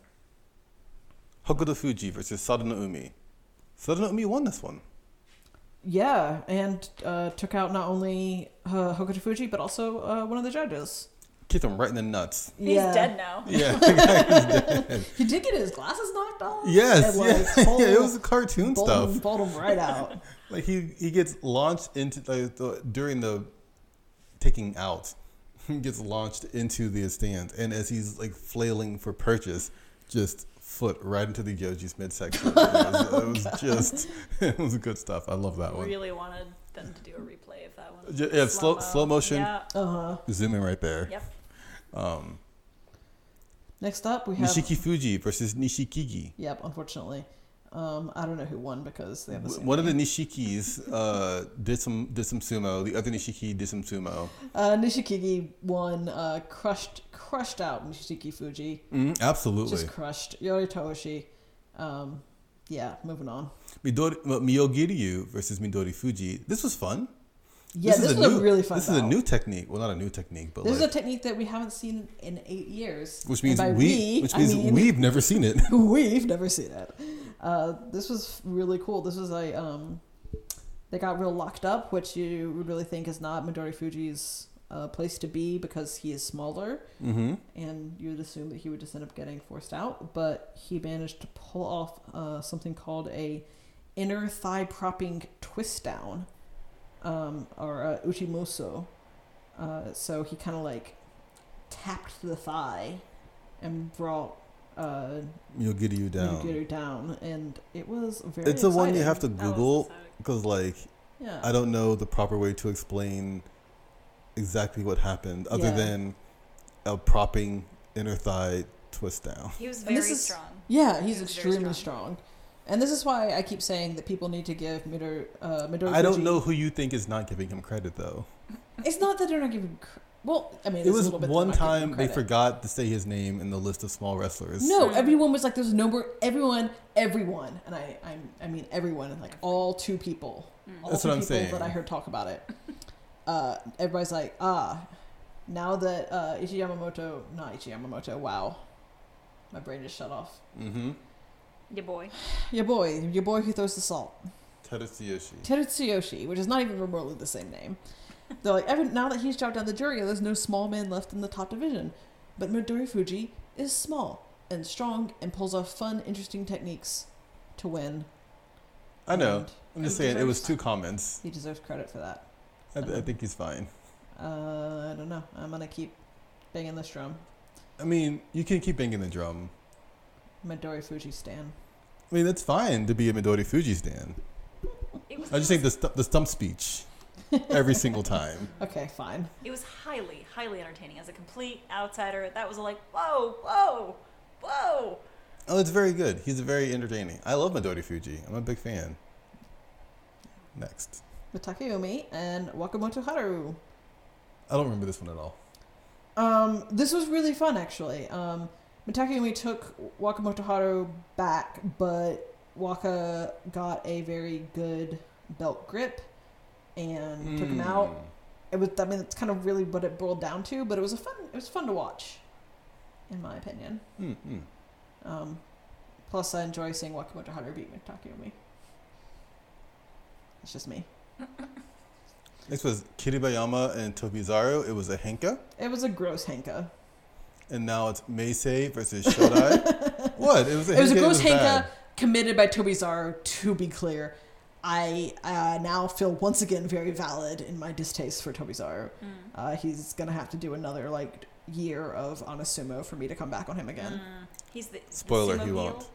Hokutofuji versus Sadanoumi. Sadano Umi won this one. Yeah, and uh, took out not only uh, Hokutofuji but also uh, one of the judges. Kicked him right in the nuts. He's yeah. dead now. Yeah. the dead. He did get his glasses knocked off. Yes. and, Yeah. like, yeah. It was cartoon bowled stuff. him, bowled him right out. Like he he gets launched into like, the, during the taking out. He gets launched into the stand, and as he's like flailing for purchase, just foot right into the Gyoji's midsection. It was, it was just it was good stuff. I love that one. I really wanted them to do a replay of that one. J- yeah, slow- slow motion. Yeah. Uh huh. Zoom in right there. Yep. Um, Next up, we have. Nishiki Fuji versus Nishikigi. Yep, unfortunately. Um, I don't know who won because they have the same. One of the. Nishikis uh, did some did some sumo. The other Nishiki did some sumo. uh, Nishikigi won, uh, crushed crushed out Nishikifuji. Mm, absolutely. Just crushed. Yoritaoshi. Um, yeah, moving on. Midori, well, Myogiryu versus Midorifuji. This was fun. Yeah, this, was a, new, really fun This is a new technique. Well, not a new technique, but This like, is a technique that we haven't seen in eight years. which means by we, which I means mean- we've never seen it. We've never seen it. Uh, this was really cool. This was a um, they got real locked up, which you would really think is not Midorifuji's uh, place to be because he is smaller, mm-hmm. and you would assume that he would just end up getting forced out. But he managed to pull off uh, something called a inner thigh propping twist down, um, or uh, uchimuso. Uh, so he kind of like tapped the thigh and brought uh, Myogiryu down. down. get her down, and it was very. It's the one you have to Google because, like, Yeah. I don't know the proper way to explain exactly what happened other Yeah. than a propping inner thigh twist down. He was very this is- strong. Yeah, he's He extremely strong. strong. And this is why I keep saying that people need to give Midori, uh, Midori I don't Fuji- know who you think is not giving him credit though. It's not that they're not giving. Cr- well, I mean, It it's a was little bit one they're not giving time they forgot to say his name in the list of small wrestlers. No, everyone was like, "There's no more." Everyone, everyone, and I, I, I mean everyone, like all two people, all That's two what I'm people saying. that I heard talk about it. Uh, everybody's like, "Ah, now that uh, Ichi Yamamoto, not Ichi Yamamoto, wow, my brain just shut off." Mm-hmm. Your boy. Your boy, your boy who throws the salt. Tetsuyushi. Terutsuyoshi, which is not even remotely the same name. They're like, every, now that he's dropped down the jury, there's no small man left in the top division. But Midorifuji is small and strong and pulls off fun, interesting techniques to win. I know. And I'm just he saying it was two comments. He deserves credit for that. I, I think he's fine. Uh, I don't know. I'm gonna keep banging this drum. I mean, you can keep banging the drum. Midori Fuji stan. I mean, that's fine to be a Midorifuji stan. It was, I just think the stu- the stump speech every single time. Okay, fine. it was highly, highly entertaining. As a complete outsider, that was like, whoa, whoa, whoa. Oh, it's very good. He's very entertaining. I love Midorifuji. I'm a big fan. Next, Mitakeumi and Wakamotoharu. I don't remember this one at all. Um, this was really fun actually. Um, Mitakeumi took Wakamotoharu back, but Waka got a very good belt grip and took him out. Hmm. It was, I mean, it's kind of really what it boiled down to, but it was a fun, it was fun to watch, in my opinion. Hmm, hmm. Um, plus, I enjoy seeing Wakamotoharu beat Mitakeumi. It's just me. This was Kiribayama and Tobizaru. It was a Henka. It was a gross henka. And now it's Meisei versus Shodai. what? It was a It was a Henka, gross henka committed by Toby Tobizaru, to be clear. I uh, now feel once again very valid in my distaste for Tobizaru. Mm. Uh, he's gonna have to do another like year of Onasumo for me to come back on him again. Mm. He's the the Spoiler, sumo he won't. The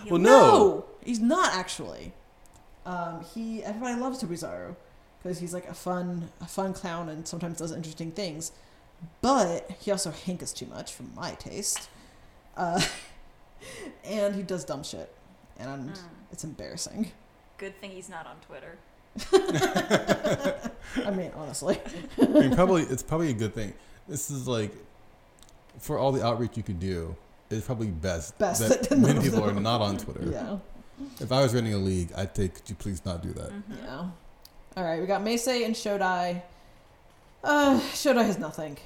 Well, heel. no. he's not actually. Um, he everybody loves Toby Tobizaru because he's like a fun a fun clown and sometimes does interesting things, but he also henkas too much for my taste, uh, and he does dumb shit, and Mm. it's embarrassing. good thing he's not on Twitter. I mean, honestly. I mean, probably it's probably a good thing. This is like for all the outreach you could do. It's probably best, Best that that none many people are not on Twitter. Yeah. If I was running a league, I'd take. Could you please not do that? Mhm. Yeah. All right, we got Meisei and Shodai. Uh, Shodai has nothing.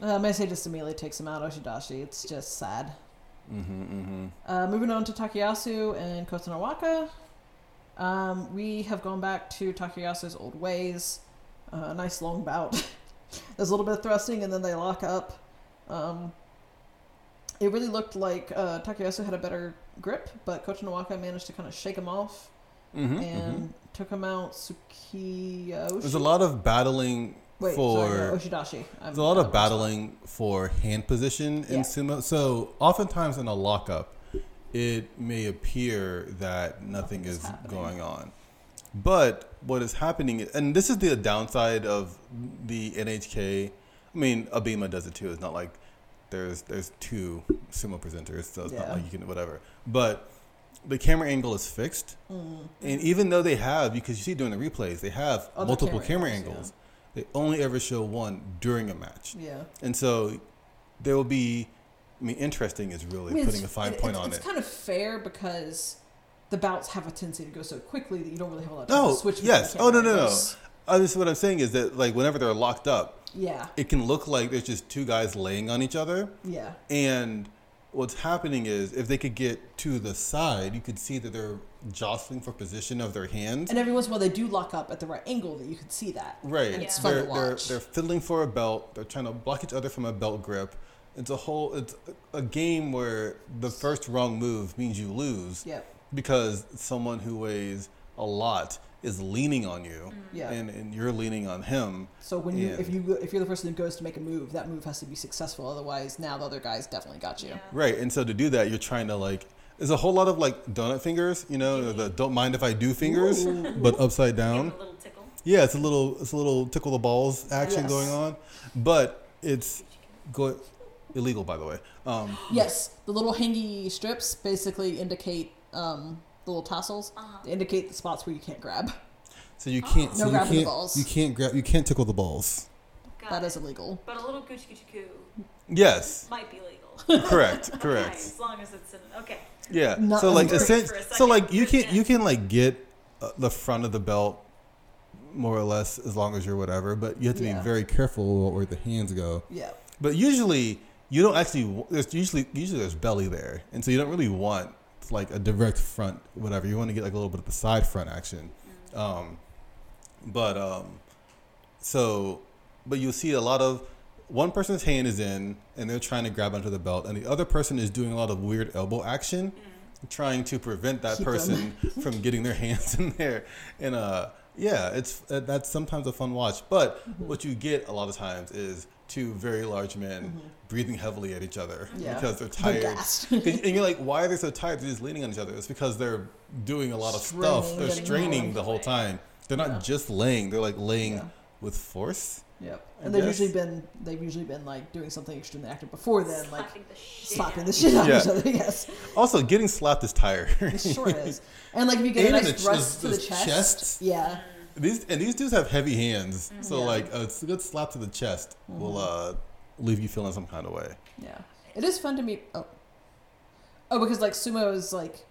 Uh, Meisei just immediately takes him out. Oshidashi. It's just sad. Mm-hmm, mm-hmm. Uh, moving on to Takayasu and Kotonowaka. Um, we have gone back to Takayasu's old ways. Uh, a nice long bout. There's a little bit of thrusting, and then they lock up. Um, it really looked like uh, Takayasu had a better grip, but Kotonowaka managed to kind of shake him off Mm-hmm, and took him out. Tsukidashi. There's a lot of battling Wait, for. sorry, Oshidashi. I'm- There's a lot of battling for hand position in Yeah. sumo. So oftentimes in a lockup, it may appear that nothing, Nothing is happening. going on. But what is happening, and this is the downside of the NHK. I mean, Abema does it too. It's not like there's there's two sumo presenters, so it's not like you can whatever. But the camera angle is fixed, Mm. and even though they have, because you see during the replays, they have Other multiple camera camera angles, angles. They only ever show one during a match. Yeah. And so there will be, I mean, interesting is really I mean, putting a fine it- point it's, on it's it. It's kind of fair because the bouts have a tendency to go so quickly that you don't really have a lot of time No, to switch. yes. Oh, no, no, no. angles. I just, what I'm saying is that, like, whenever they're locked up, Yeah, it can look like there's just two guys laying on each other. yeah, And what's happening is if they could get to the side, you could see that they're jostling for position of their hands. and every once in a while they do lock up at the right angle that you can see that. Right. And it's Yeah. fun they're, to they're, watch. they're fiddling for a belt. They're trying to block each other from a belt grip. It's a whole, it's a game where the first wrong move means you lose. Yep. because someone who weighs a lot is leaning on you mm. Yeah. and, and you're leaning on him So when you if you if you're the person who goes to make a move, that move has to be successful. Otherwise, now the other guy's definitely got you. Yeah. right and so to do that you're trying to like there's a whole lot of like donut fingers you know the don't mind if i do fingers but upside Give him down a little tickle. yeah it's a little it's a little tickle the balls action Yes. going on but it's go illegal by the way um Yes, the little hangy strips basically indicate um, the little tassels. Uh-huh. They indicate the spots where you can't grab. so you can't No so you grabbing the can't balls. you can't grab you can't tickle the balls Got That it. is illegal. But a little goochie goochie coo yes might be legal. correct Okay, correct as long as it's in. Okay. Yeah. Not so like, under- essen- a so like you can you can like get uh, the front of the belt more or less as long as you're whatever, but you have to Yeah. be very careful where the hands go. Yeah. But usually you don't actually. w- There's usually usually there's belly there, and so you don't really want like a direct front whatever. You want to get like a little bit of the side front action. Um, but um, so but you'll see a lot of one person's hand is in and they're trying to grab onto the belt, and the other person is doing a lot of weird elbow action, trying to prevent that Keep person from getting their hands in there. And uh, yeah, it's uh, that's sometimes a fun watch. But Mm-hmm. what you get a lot of times is two very large men breathing heavily at each other Mm-hmm. Yeah. because they're They're tired. and you're like, why are they so tired? They're just leaning on each other. It's because they're doing a lot of stuff. They're straining the whole time. They're not Yeah. just laying. They're like laying Yeah. with force. Yep. I And they've guess. usually been they've usually been like doing something extremely active before then, like Slapping the shit slapping out of Yeah. each other. Yes, Also, getting slapped is tired. it sure is. And like if you get And a nice the ch- thrust to the those chest, yeah, these and these dudes have heavy hands, so Yeah. like a good slap to the chest will uh, leave you feeling some kind of way. yeah. It is fun to meet. Oh, oh, because like sumo is like,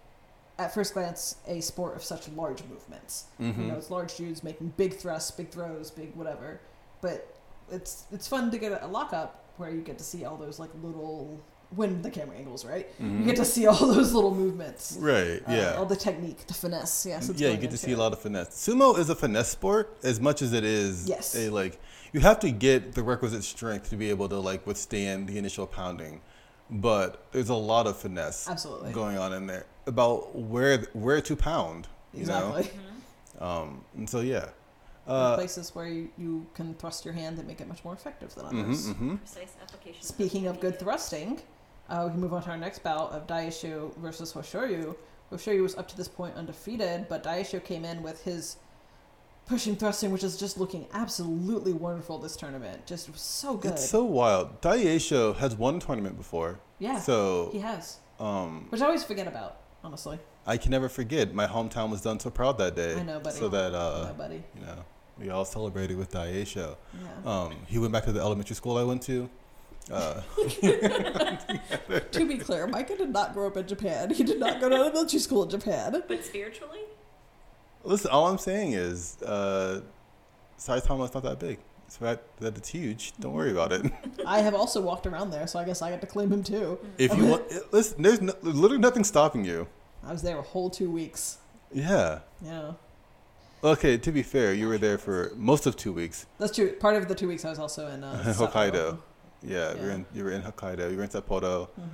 at first glance, a sport of such large movements. Mm-hmm. You know, it's large dudes making big thrusts, big throws, big whatever. But it's it's fun to get a lockup where you get to see all those like little when the camera angles right. You get to see all those little movements. Mm-hmm. Right. Uh, Yeah. all the technique, the finesse. Yes, it's yeah, you get to into see a lot of finesse. Sumo is a finesse sport as much as it is Yes. a like you have to get the requisite strength to be able to like withstand the initial pounding. But there's a lot of finesse Absolutely. going on in there about where where to pound, you Exactly. know. Um and so yeah. There are Uh places where you, you can thrust your hand that make it much more effective than mhm, others. mhm. Precise application. Speaking of good thrusting, uh, we can move on to our next bout of Daieisho versus Hoshoryu. Hoshoryu was up to this point undefeated, but Daieisho came in with his pushing thrusting, which is just looking absolutely wonderful this tournament. Just so good. It's so wild. Daieisho has won a tournament before. yeah, So he has, um which I always forget about, honestly. I can never forget. My hometown was done so proud that day. I know, buddy. So that I uh, know, buddy. you know, we all celebrated with Daieisho. Yeah. Um, he went back to the elementary school I went to. Uh, to be clear, Micah did not grow up in Japan. He did not go to elementary school in Japan. But spiritually, listen, all I'm saying is, uh, Saitama's not that big. It's that that it's huge. Don't worry about it. I have also walked around there, so I guess I get to claim him too. If you want, listen, there's no, literally nothing stopping you. I was there a whole two weeks. Yeah. Yeah. Okay. To be fair, you were there for most of two weeks. That's true. Part of the two weeks I was also in uh, Hokkaido. Sapporo. Yeah, You, were in, you were in Hokkaido. You were in Sapporo. Mhm.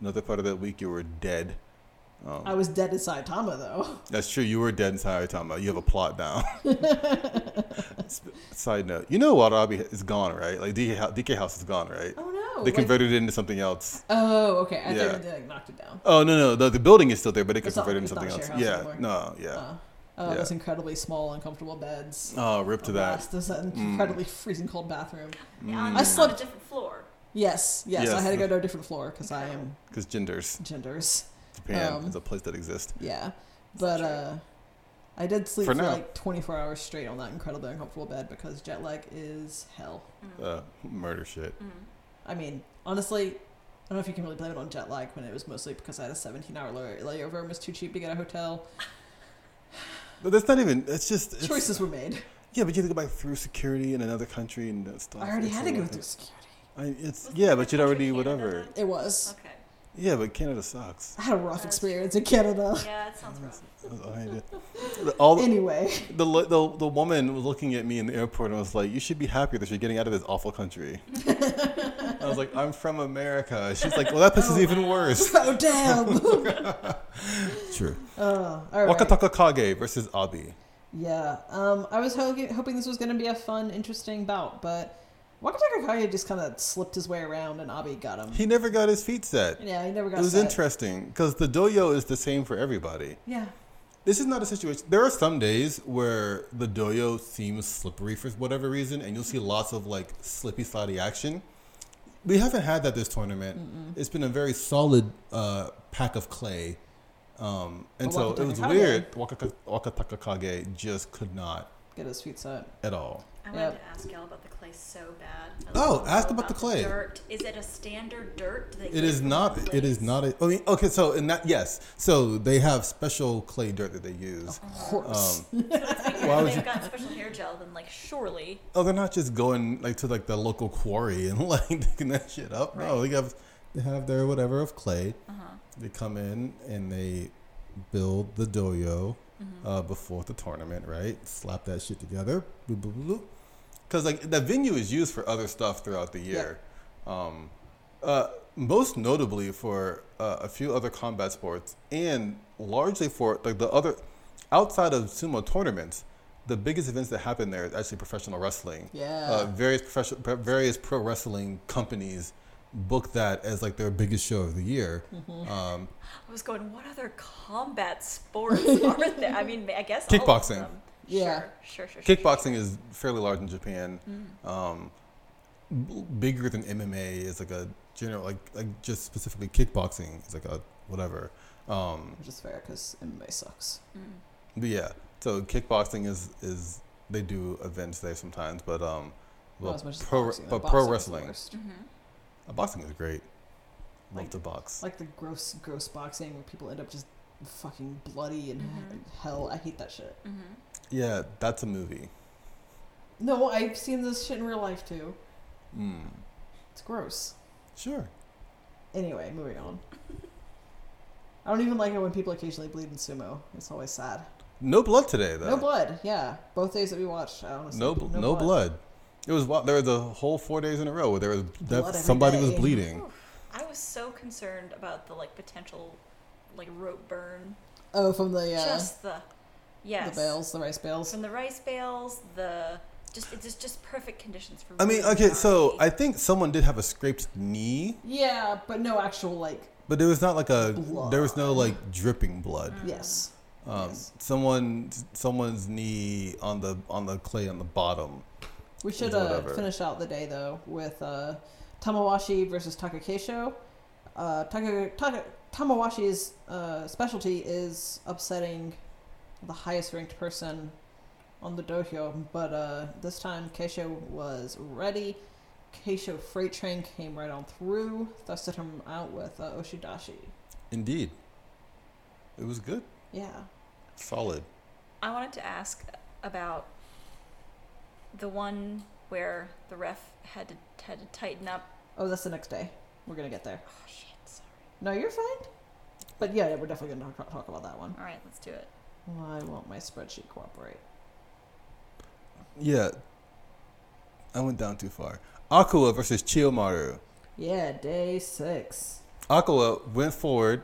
Another part of that week, you were dead. Um, I was dead in Saitama though. That's true. You were dead in Saitama. You have a plot now. Side note: You know Warabi is gone, right? Like DK, DK House is gone, right? Oh no! they like- converted it into something else. oh, okay. I Yeah. thought they like, knocked it down. Oh no, no, the, the building is still there, but it not- converted into something else. Yeah, anymore. no, yeah. Uh, oh, Yeah. those incredibly small, uncomfortable beds. Oh, rip to that. Alas, There's that Mm. incredibly freezing cold bathroom. on, I on slept- a different floor. Yes, yes, I had to go to a different floor because I am Because genders, genders. Japan Um, is a place that exists. Yeah, but uh, I did sleep For for, like 24 hours straight on that incredibly uncomfortable bed because jet lag is hell. Mm. Uh, murder shit. Mm. I mean, honestly, I don't know if you can really blame it on jet lag when it was mostly because I had a 17 hour layover and was too cheap to get a hotel. But that's not even. It's just it's, Choices were made. Yeah, but you have to go back through security in another country and that stuff. I already It's had to go through security. I, it's Was yeah, but you'd already country, whatever. Canada? It was. Okay. Yeah, but Canada sucks. I had a rough That's experience in Canada. Yeah, it sounds rough. All Anyway, the, the the woman was looking at me in the airport and was like, "You should be happier that you're getting out of this awful country." I was like, "I'm from America." She's like, "Well, that place is even worse." oh damn. True. Oh, all right. Wakatakakage versus Abi. Yeah. Um, I was hoping, hoping this was going to be a fun, interesting bout, but Wakatakakage just kind of slipped his way around and Abi got him. He never got his feet set. Yeah, he never got his feet set. It was set. interesting because the dohyo is the same for everybody. Yeah. This is not a situation. There are some days where the dohyo seems slippery for whatever reason, and you'll see lots of like slippy, slidey action. We haven't had that this tournament. It's been a very solid uh, pack of clay, um, and But so it was Kage- weird. Wakaka- Wakatakakage just could not Get his feet set. at all. I wanted Yep. to ask y'all about the clay so bad. I Oh, ask know about the clay. Dirt. Is it a standard dirt? Do they It get is from not. one It is not. A, I mean, okay. So in that, yes. So they have special clay dirt that they use. Of course. Um, So Why would they've you- got special hair gel, then like surely. Oh, they're not just going like to like the local quarry and like digging that shit up. No, they have they have their whatever of clay. Uh huh. They come in and they build the dohyo Mm-hmm. uh, before the tournament, right? Slap that shit together. Because like the venue is used for other stuff throughout the year. Um, uh, most notably for uh, a few other combat sports and largely for like the other outside of sumo tournaments. The biggest events that happen there is actually professional wrestling. Yeah. Uh, various professional, various pro wrestling companies book that as like their biggest show of the year. Mm-hmm. Um, I was going. What other combat sports are there? I mean, I guess all of Kickboxing. Them. Yeah. Sure. Sure. Sure. sure, kickboxing is fairly large in Japan. Mm. Um, b- bigger than MMA is like a general like like just specifically kickboxing is like a whatever. Um, Which is fair because MMA sucks. Mm. but yeah, so kickboxing is is they do events there sometimes, but um, well, Not as much as pro boxing. but Boxing pro is the wresling, worst. Mm-hmm. uh, boxing is great. Love Like- to box. Like the gross, gross boxing where people end up just fucking bloody and Mhm. hell. I hate that shit. Mm-hmm. yeah, that's a movie. No, I've seen this shit in real life too. Mm, It's gross. sure. Anyway, moving on. I don't even like it when people occasionally bleed in sumo. It's always sad. No blood today though. No blood. Yeah, both days that we watched. I honestly, No, bl- no, blood. It was wa- there was a whole four days in a row where there was Blood def- every somebody was bleeding. I was so concerned about the like potential, like rope burn. Oh, from the uh, Just the, yes, the bales, the rice bales. from the rice bales. The just it's just just perfect conditions for. Me. I mean, really okay, so gnarly- I think someone did have a scraped knee, Yeah, but no actual like. but there was not like a there was no like dripping blood. Yes. Um, Yes. someone someone's knee on the on the clay on the bottom. We should Or uh, finish out the day though with uh, Tamawashi versus Takakeisho. Uh, Taka, Taka, Tamawashi's uh, specialty is upsetting the highest ranked person on the dohyo, but uh, this time Keisho was ready. Keisho Freight Train came right on through, thrusted him out with uh, Oshidashi. Indeed. It was good. Yeah. Solid. I wanted to ask about the one where the ref had to had to tighten up. Oh, that's the next day. We're gonna get there. Oh shit! Sorry. No, you're fine. But yeah, yeah we're definitely gonna talk, talk about that one. All right, let's do it. Why won't my spreadsheet cooperate? Yeah. I went down too far. Akua versus Chiyomaru. Yeah, day six. Akua went forward.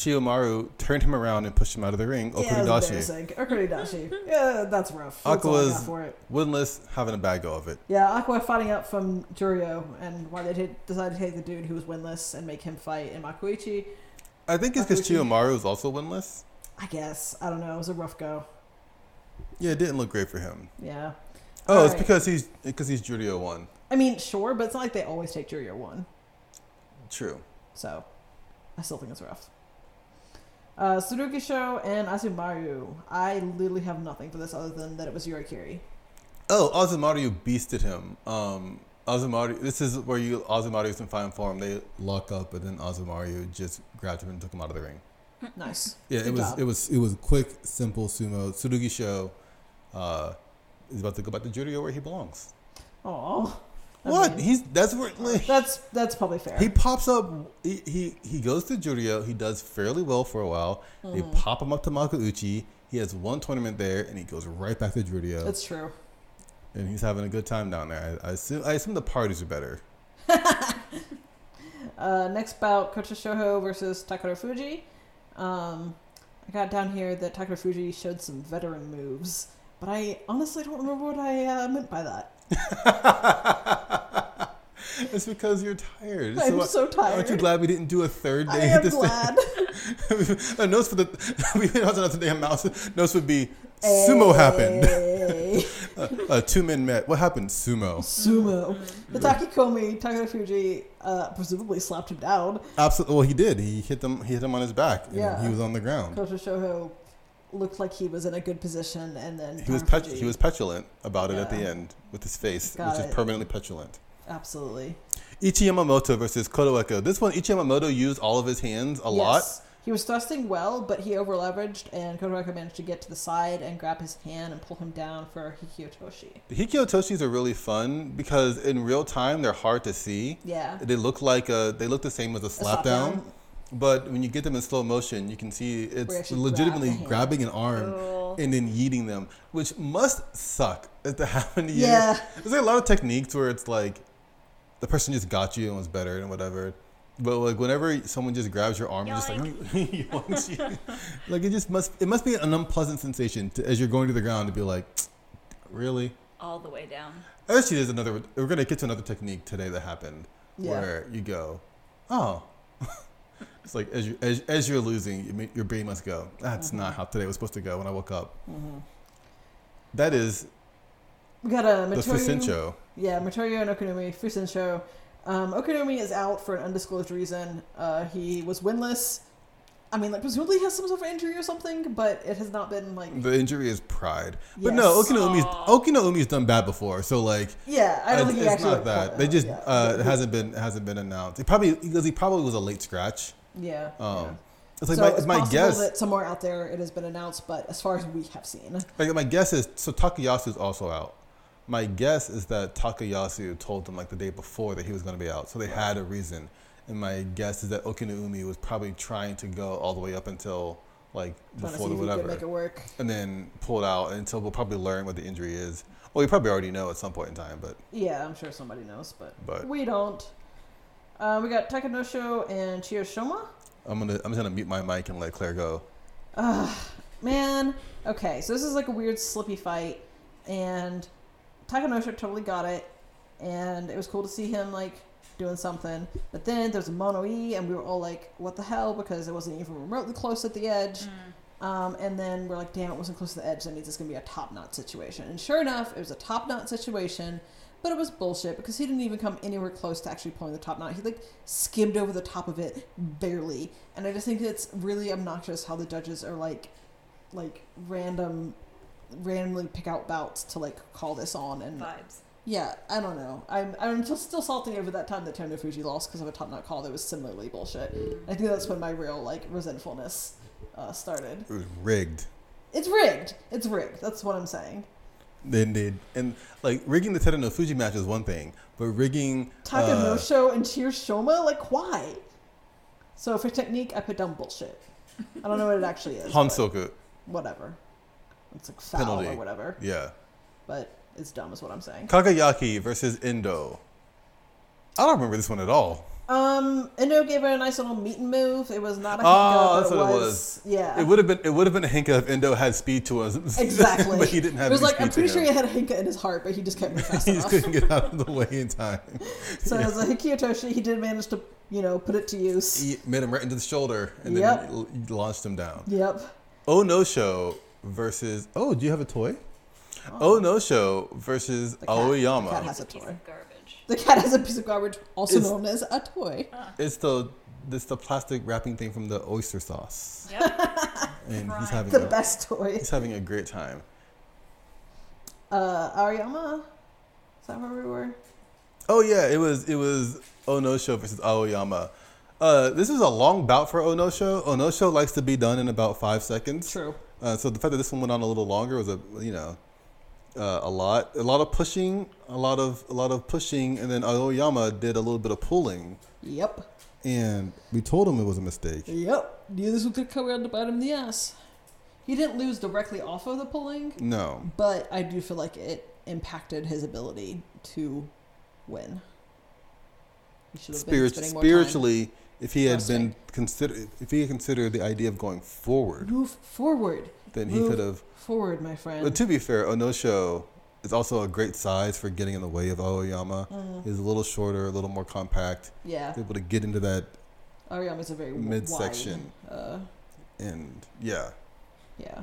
Chiyomaru turned him around and pushed him out of the ring. Yeah, Okuridashi. that's embarrassing. Okuridashi. yeah, that's rough. That's all Akua's- got for it. Winless, having a bad go of it. Yeah, Aqua fighting out from Juryo, and why they did, decided to take the dude who was winless and make him fight in Makuuchi. I think it's because. Chiyomaru is also winless. I guess. I don't know. It was a rough go. Yeah, it didn't look great for him. Yeah. Oh, it's Alright. because he's because he's Juryo one. I mean, sure, but it's not like they always take Juryo one. True. So, I still think it's rough. Uh, Tsurugisho and Azumaryu. I literally have nothing for this other than that it was Yorikiri. Oh, Azumaryu beasted him. Um, Azumaryu. This is where you Azumaryu is in fine form. They lock up, and then Azumaryu just grabbed him and took him out of the ring. Nice. Yeah, Good it was job. it was it was quick, simple sumo. Tsurugisho uh, is about to go back to Juryo where he belongs. Aw. I What? mean, He's that's where like, that's that's probably fair. he pops up. He, he he goes to Juryo. He does fairly well for a while. They Mhm. pop him up to Makuuchi. He has one tournament there, and he goes right back to Juryo. That's true. and he's having a good time down there. I, I assume I assume the parties are better. Uh, next bout, Kotoshoho versus Takarafuji. Um, I got down here that Takarafuji showed some veteran moves, but I honestly don't remember what I uh, meant by that. it's because you're tired. I'm So, so tired. Aren't you glad we didn't do a third day? I am glad. a notes for the we announced another day a mouse. Notes would be sumo happened. Hey. uh, two men met. What happened? Sumo. Sumo. Hatakikomi, Takara Fuji, uh, presumably slapped him down. Absolutely. Well, he did. He hit them. He hit him on his back. And Yeah. He was on the ground. Kotoshoho looked like he was in a good position, and then He was pet- he was petulant about it at the end with his face, Got which it. is permanently petulant. Absolutely Ichi Yamamoto versus Kotoeko. This one, Ichi Yamamoto used all of his hands a lot. Yes. He was thrusting well, but he over leveraged, and Kodoraka managed to get to the side and grab his hand and pull him down for Hikiotoshi. The Hikiotoshis are really fun because in real time they're hard to see. Yeah. They look like a, they look the same as a slap, down, but when you get them in slow motion, you can see it's legitimately grab grabbing an arm Cool. and then yeeting them, which must suck if that happened to you. Yeah. There's like a lot of techniques where it's like the person just got you and was better and whatever. But like whenever someone just grabs your arm and just like yoinks you, like it just must it must be an unpleasant sensation to, as you're going to the ground to be like, really. All the way down. Actually, there's another. We're gonna get to another technique today that happened Yeah. where you go, oh, it's like as you as, as you're losing, you may- your brain must go. That's not how today was supposed to go. When I woke up, hmm that is We got a the Mitoryu. Fusensho. Yeah, Mitoryu and Okinoumi Fusen show. Um, Okinoumi is out for an undisclosed reason. Uh, he was winless. I mean, like presumably he has some sort of injury or something, but it has not been like. The injury is pride, but no, Yes. Okinoumi's Aw. Done bad before, so like Yeah, I don't it's, think he it's actually. not that. caught- They just yeah. uh, it hasn't been hasn't been announced. He probably because he probably was a late scratch. Yeah. Um, yeah. It's like so my, it's my possible guess. that somewhere out there it has been announced, but as far as we have seen, Like my guess is so Takayasu's also out. My guess is that Takayasu told them like the day before that he was going to be out, so they had a reason. And my guess is that Okinoumi was probably trying to go all the way up until like trying to before see the if he could whatever, make it work. and then pulled out until we'll probably learn what the injury is. Well, we probably already know at some point in time, but Yeah, I'm sure somebody knows, but, But- we don't. Uh, we got Takanosho and Chiyoshoma. I'm gonna I'm just gonna mute my mic and let Claire go. Ugh, man. Okay, so this is like a weird slippy fight, and Takanosho totally got it, and it was cool to see him like doing something. But then there's a mono e, and we were all like, "What the hell?" Because it wasn't even remotely close at the edge. Um, and then we're like, "Damn, it wasn't close to the edge. That means it's gonna be a top knot situation." And sure enough, it was a top knot situation. but it was bullshit because he didn't even come anywhere close to actually pulling the top knot. He like skimmed over the top of it barely, and I just think it's really obnoxious how the judges are like, like random, randomly pick out bouts to like call this on and Vibes. yeah, I don't know. I'm I'm just still salty over that time that Tono Fuji lost because of a top knot call that was similarly bullshit. I think that's when my real like resentfulness uh, started. It was rigged. It's rigged. It's rigged. That's what I'm saying. Then did and like rigging the Terunofuji match is one thing, but rigging Taka uh, and Chiyoshoma, like why? So for technique, I put down bullshit. I don't know what it actually is. but Hansoku, Whatever. It's like foul Penalty. or whatever, yeah, but it's dumb, is what I'm saying. Kagayaki versus Endo. I don't remember this one at all. Um, Endo gave her a nice little meet and move. It was not a Oh, Henka, that's but what it was. Yeah. It would have been it would have been a Henka if Endo had speed to us. Exactly. but he didn't have. It was like I'm pretty sure him. he had a Henka in his heart, but he just kept me fast he just couldn't get out of the way in time. So as a Hikiotoshi, he did manage to, you know, put it to use. He made him right into the shoulder and then Yep. l- launched him down. Yep. Oh no show versus oh do you have a toy? Oh, no show versus The cat- Aoiyama. the cat has a Piece toy. of garbage. The cat has a piece of garbage, also It's- known as a toy. It's the it's the plastic wrapping thing from the oyster sauce, Yep. and he's having The a, best toy. he's having a great time. Uh, Aoiyama? Is that where we were? Oh yeah, it was it was Onosho versus Aoiyama. Uh, this is a long bout for Onosho. Onosho likes to be done in about five seconds. True. Uh, so the fact that this one went on a little longer was a you know uh, a lot a lot of pushing a lot of a lot of pushing and then Aoiyama did a little bit of pulling Yep. and we told him it was a mistake. Yep. Knew this was going to come around to bite him in the ass. He didn't lose directly off of the pulling, No, but I do feel like it impacted his ability to win. He should have been Spirit, more time. spiritually, if he had been consider if he had considered the idea of going forward, Move forward. then he could have. Forward, my friend. But to be fair, Onosho is also a great size for getting in the way of Aoiyama. Mm, He's a little shorter, a little more compact, yeah. able to get into that Aoiyama's a very w- Midsection. wide, Uh, and yeah, yeah.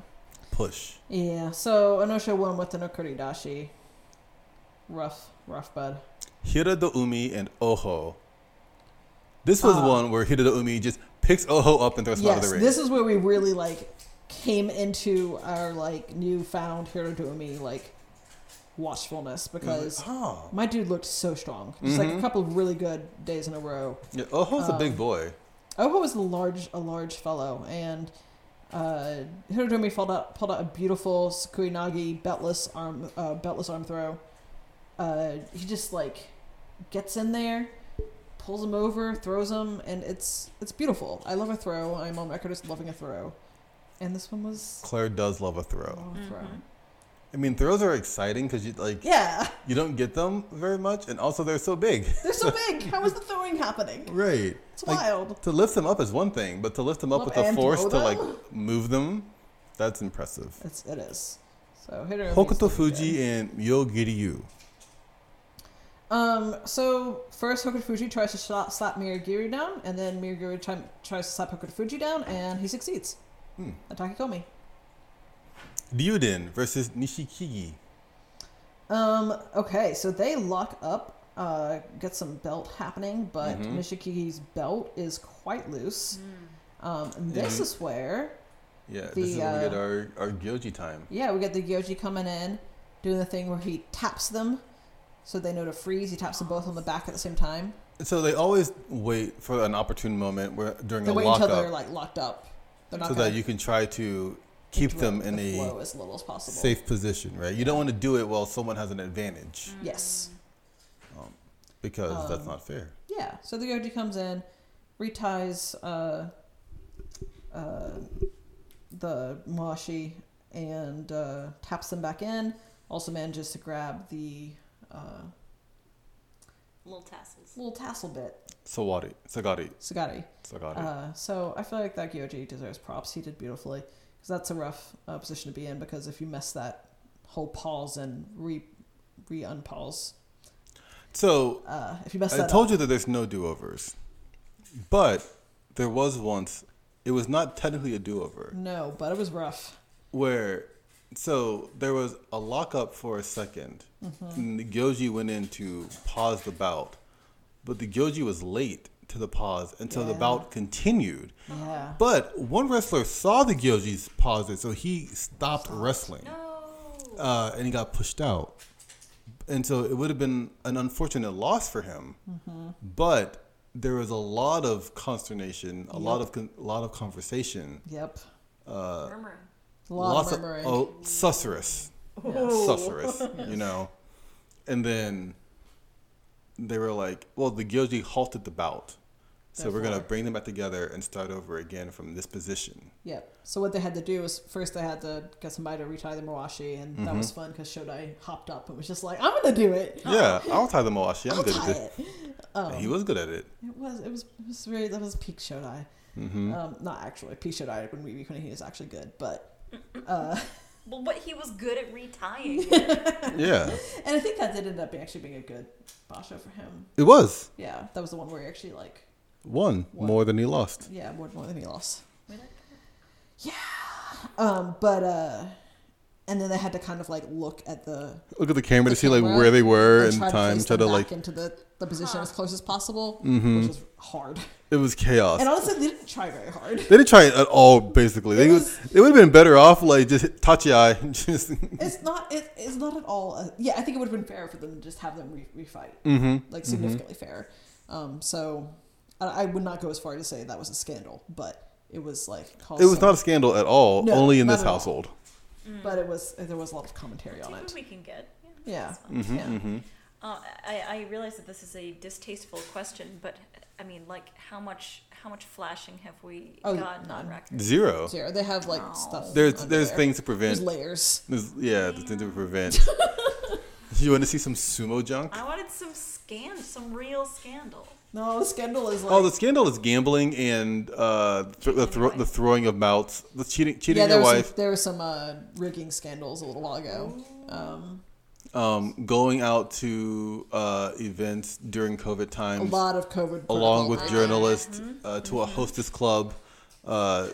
push. Yeah. So Onosho won with the Nokuridashi. Rough, rough bud. Hiradoumi and Oho. This was Uh, one where Hiradoumi just picks Oho up and throws him out of the ring. this is where we really like came into our like newfound Hiradoumi like watchfulness because oh. my dude looked so strong. Just like a Mhm. couple of really good days in a row. Yeah, Oho's a big Um, boy. Oho was a large, a large fellow, and uh, Hiradoumi pulled out pulled out a beautiful Sukuinage beltless arm, uh, beltless arm throw. Uh, he just like gets in there, pulls him over, throws him, and it's it's beautiful. I love a throw. I'm on record as loving a throw, and this one was Claire does love a a throw. throw. Mhm. I mean, throws are exciting because you like Yeah, you don't get them very much, and also they're so big. they're so big. How is the throwing happening? right. It's Like, wild. To lift them up is one thing, but to lift them up Up with the force to like move them, that's impressive. It's it is. So Hiradoumi's Hokuto looking Fuji good. and Myogiryu. Um. So first, Hokutofuji tries to slap, slap Miragiri down, and then Miragiri try, tries to slap Hokutofuji down, and he succeeds. Hmm. Hatakikomi. Ryuden versus Nishikigi. Um. Okay. So they lock up. Uh, get some belt happening, but Mhm. Nishikigi's belt is quite loose. Um, and this Mhm. is where, Yeah, The, this is when we get uh, our, our Gyoji time. yeah, we get the Gyoji coming in, doing the thing where he taps them, so they know to freeze. He taps them both on the back at the same time. So they always wait for an opportune moment where during They a wait until they're like locked up. They're not so gonna that you can try to keep them in the a as little as possible. safe position, right? You don't want to do it while someone has an advantage Yes. because that's Um, not fair. Yeah. So the Gyoji comes in, reties uh, uh, the Mawashi, and uh, taps them back in. Also manages to grab the uh, Little tassels. little tassel bit, Sawari, Sagari, Sagari. Sagari. Uh, so I feel like that Gyoji deserves props. He did beautifully. Because that's a rough uh, position to be in. Because if you mess that whole pause and re re unpause, so uh, if you mess I that told up, you that there's no do-overs, but there was once. It was not technically a do-over no, but it was rough. where so there was a lockup for a 2nd and the Gyoji went in to pause the bout, but the Gyoji was late to the pause until the Yeah. bout continued. Yeah. But one wrestler saw the Gyoji's pause it, so he stopped wrestling. No. uh, and he got pushed out. And so it would have been an unfortunate loss for him. Mm-hmm. But there was a lot of consternation, a lot of con- a lot of conversation, Yep. Murmuring. Lots of murmuring. oh, susurrus, susurrus, you know. And then they were like, "Well, the Gyoji halted the bout, so we're gonna bring them back together and start over again from this position." Yep. So what they had to do was first they had to get somebody to retie the Mawashi, and that Mm-hmm. was fun because Shodai hopped up and was just like, "I'm gonna do it. Yeah, I'll tie the Mawashi. I'm I'll good tie at it. it." Um, he was good at it. It was. It was. It was very. That was peak Shodai. Mm-hmm. Um, not actually peak Shodai when we when he was actually good, but. Uh, Well, but he was good at retying. Yeah, and I think that did end up actually being a good basho for him. it was. Yeah, that was the one where he actually like, Won Won. more than he lost. yeah, more, more than he lost. Yeah. Um, but uh, and then they had to kind of like look at the Look at the camera The to see like where they were and in time. to Try to back like into the, the position Huh. as close as possible, Mhm. which was hard. it was chaos. And honestly, they didn't try very hard. They didn't try it at all. Basically, It they would was- they would have been better off like just touchy eye. Just It's not. It, it's not at all. Uh, yeah, I think it would have been fair for them to just have them re- refight, hmm like significantly fair. Um, so I, I would not go as far to say that was a scandal, but it was like It was some- not a scandal at all. No, only in not this at all. household. But it was. There was a lot of commentary on it. we can get. Yeah. that's fine. hmm Yeah. hmm Uh, I, I realize that this is a distasteful question, but I mean, like, how much how much flashing have we Oh, gotten on record? Zero. Zero. They have like Oh. stuff. There's under there's there. things to prevent. There's prevent. layers. There's, yeah, there's things to prevent. you want to see some sumo junk? I wanted some scan, some real scandal. No, the scandal is like. Oh, the scandal is gambling and uh, th- the, thro- the throwing of mouths, the cheating, cheating yeah, there your was wife, some, there was some uh, rigging scandals a little while ago. Um, um, going out to uh, events during COVID times. a lot of COVID. along with protocol. journalists uh, to a hostess club. Uh,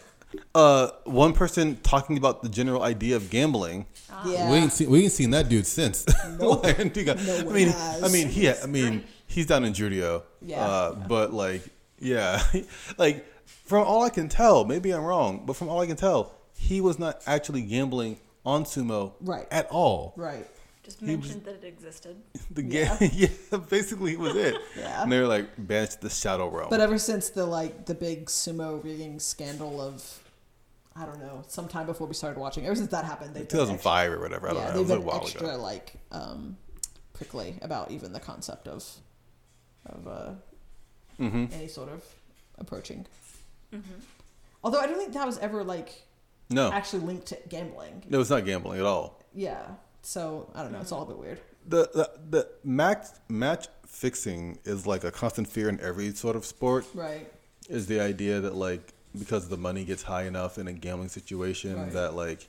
uh, one person talking about the general idea of gambling. Yeah. We ain't seen we ain't seen that dude since. Nope. Like, dude No I mean, has. I mean, he, I mean, he's down in Juryo. Yeah. Uh, but like, yeah, like from all I can tell, maybe I'm wrong, but from all I can tell, he was not actually gambling on sumo Right. at all. Right. Just He was- mentioned that it existed. The game, yeah, basically it was it. Yeah. And they were like banished to the shadow realm. But ever since the like the big sumo rigging scandal of, I don't know, sometime before we started watching, ever since that happened, they've been 2005 or whatever. I don't yeah, know. It they've was a been while extra ago. like um, prickly about even the concept of of uh, hmm any sort of approaching. Mm-hmm. Although I don't think that was ever like No, actually linked to gambling. No, it's not gambling at all. Yeah. So I don't know. It's all a bit weird. The the, the match match fixing is like a constant fear in every sort of sport. Right. Is the idea that like because the money gets high enough in a gambling situation Right. that like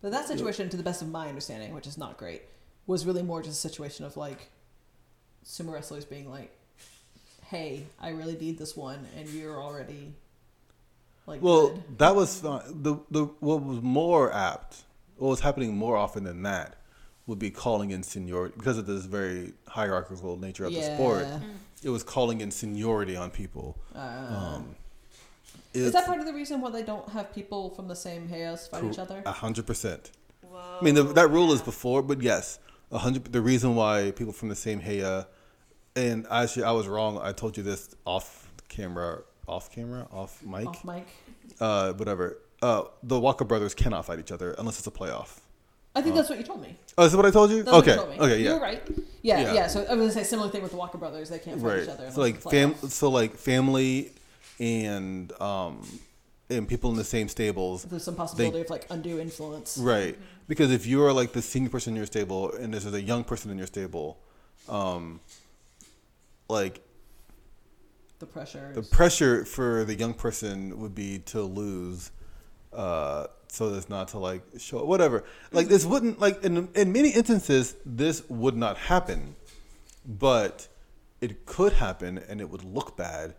But that situation, to the best of my understanding, which is not great, was really more just a situation of like sumo wrestlers being like, "Hey, I really need this one, and you're already like well good." that was fine. the the what was more apt what was happening more often than that would be calling in seniority because of this very hierarchical nature of the sport. It was calling in seniority on people. Uh, Um, is that part of the reason why they don't have people from the same Heyas fight each other? A hundred percent. Whoa. I mean, the, that rule is before, but yes, a hundred. The reason why people from the same Heya, and actually, I was wrong. I told you this off camera, off camera, off mic, Off mic. uh, whatever. Uh, the Walker brothers cannot fight each other unless it's a playoff. I think that's what you told me. Oh, is that what I told you? That's okay, told me. okay, yeah, were right. Yeah, Yeah. yeah, So I was gonna say similar thing with the Walker brothers. They can't fight right. each other. So like unless it's a fam, so like family, and um, and people in the same stables. There's some possibility of like undue influence. Right. Because if you are like the senior person in your stable and there's a young person in your stable, um, like The pressure. the pressure for the young person would be to lose, uh, so as not to like show whatever. Like this wouldn't like in in many instances this would not happen, but it could happen and it would look bad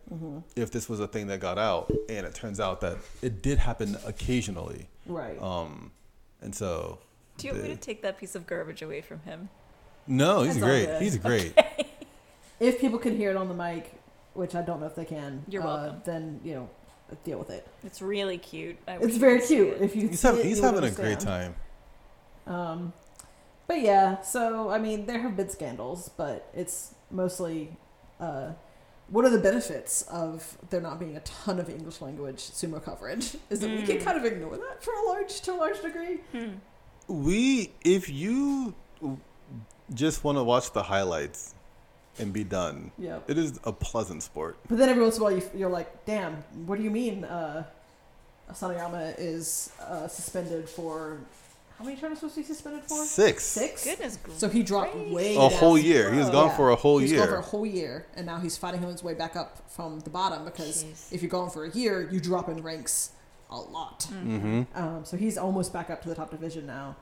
if this was a thing that got out and it turns out that it did happen occasionally. right. Um, and so Do you want me to take that piece of garbage away from him? No, he's That's great. He's great. If people can hear it on the mic, which I don't know if they can, You're uh, then you know, deal with it. It's really cute. I It's very cute. it. If you He's, see hav- it, he's you would having a great time. Um, but yeah, so I mean, there have been scandals, but it's mostly. Uh, what are the benefits of there not being a ton of English language sumo coverage? Is that we can Mm. kind of ignore that for a large to a large degree. Hmm. We, if you just want to watch the highlights and be done, Yeah. it is a pleasant sport. But then every once in a while, you, you're like, "Damn, what do you mean?" Uh, Asanoyama is uh, suspended for how many tournaments was he suspended for? Six. Six. Goodness So he dropped gracious. way A down. whole year. He was gone Yeah. for a whole He's year. gone for a whole year, and now he's fighting his way back up from the bottom because Jeez. if you're gone for a year, you drop in ranks a lot. mm-hmm. Um, so he's almost back up to the top division now,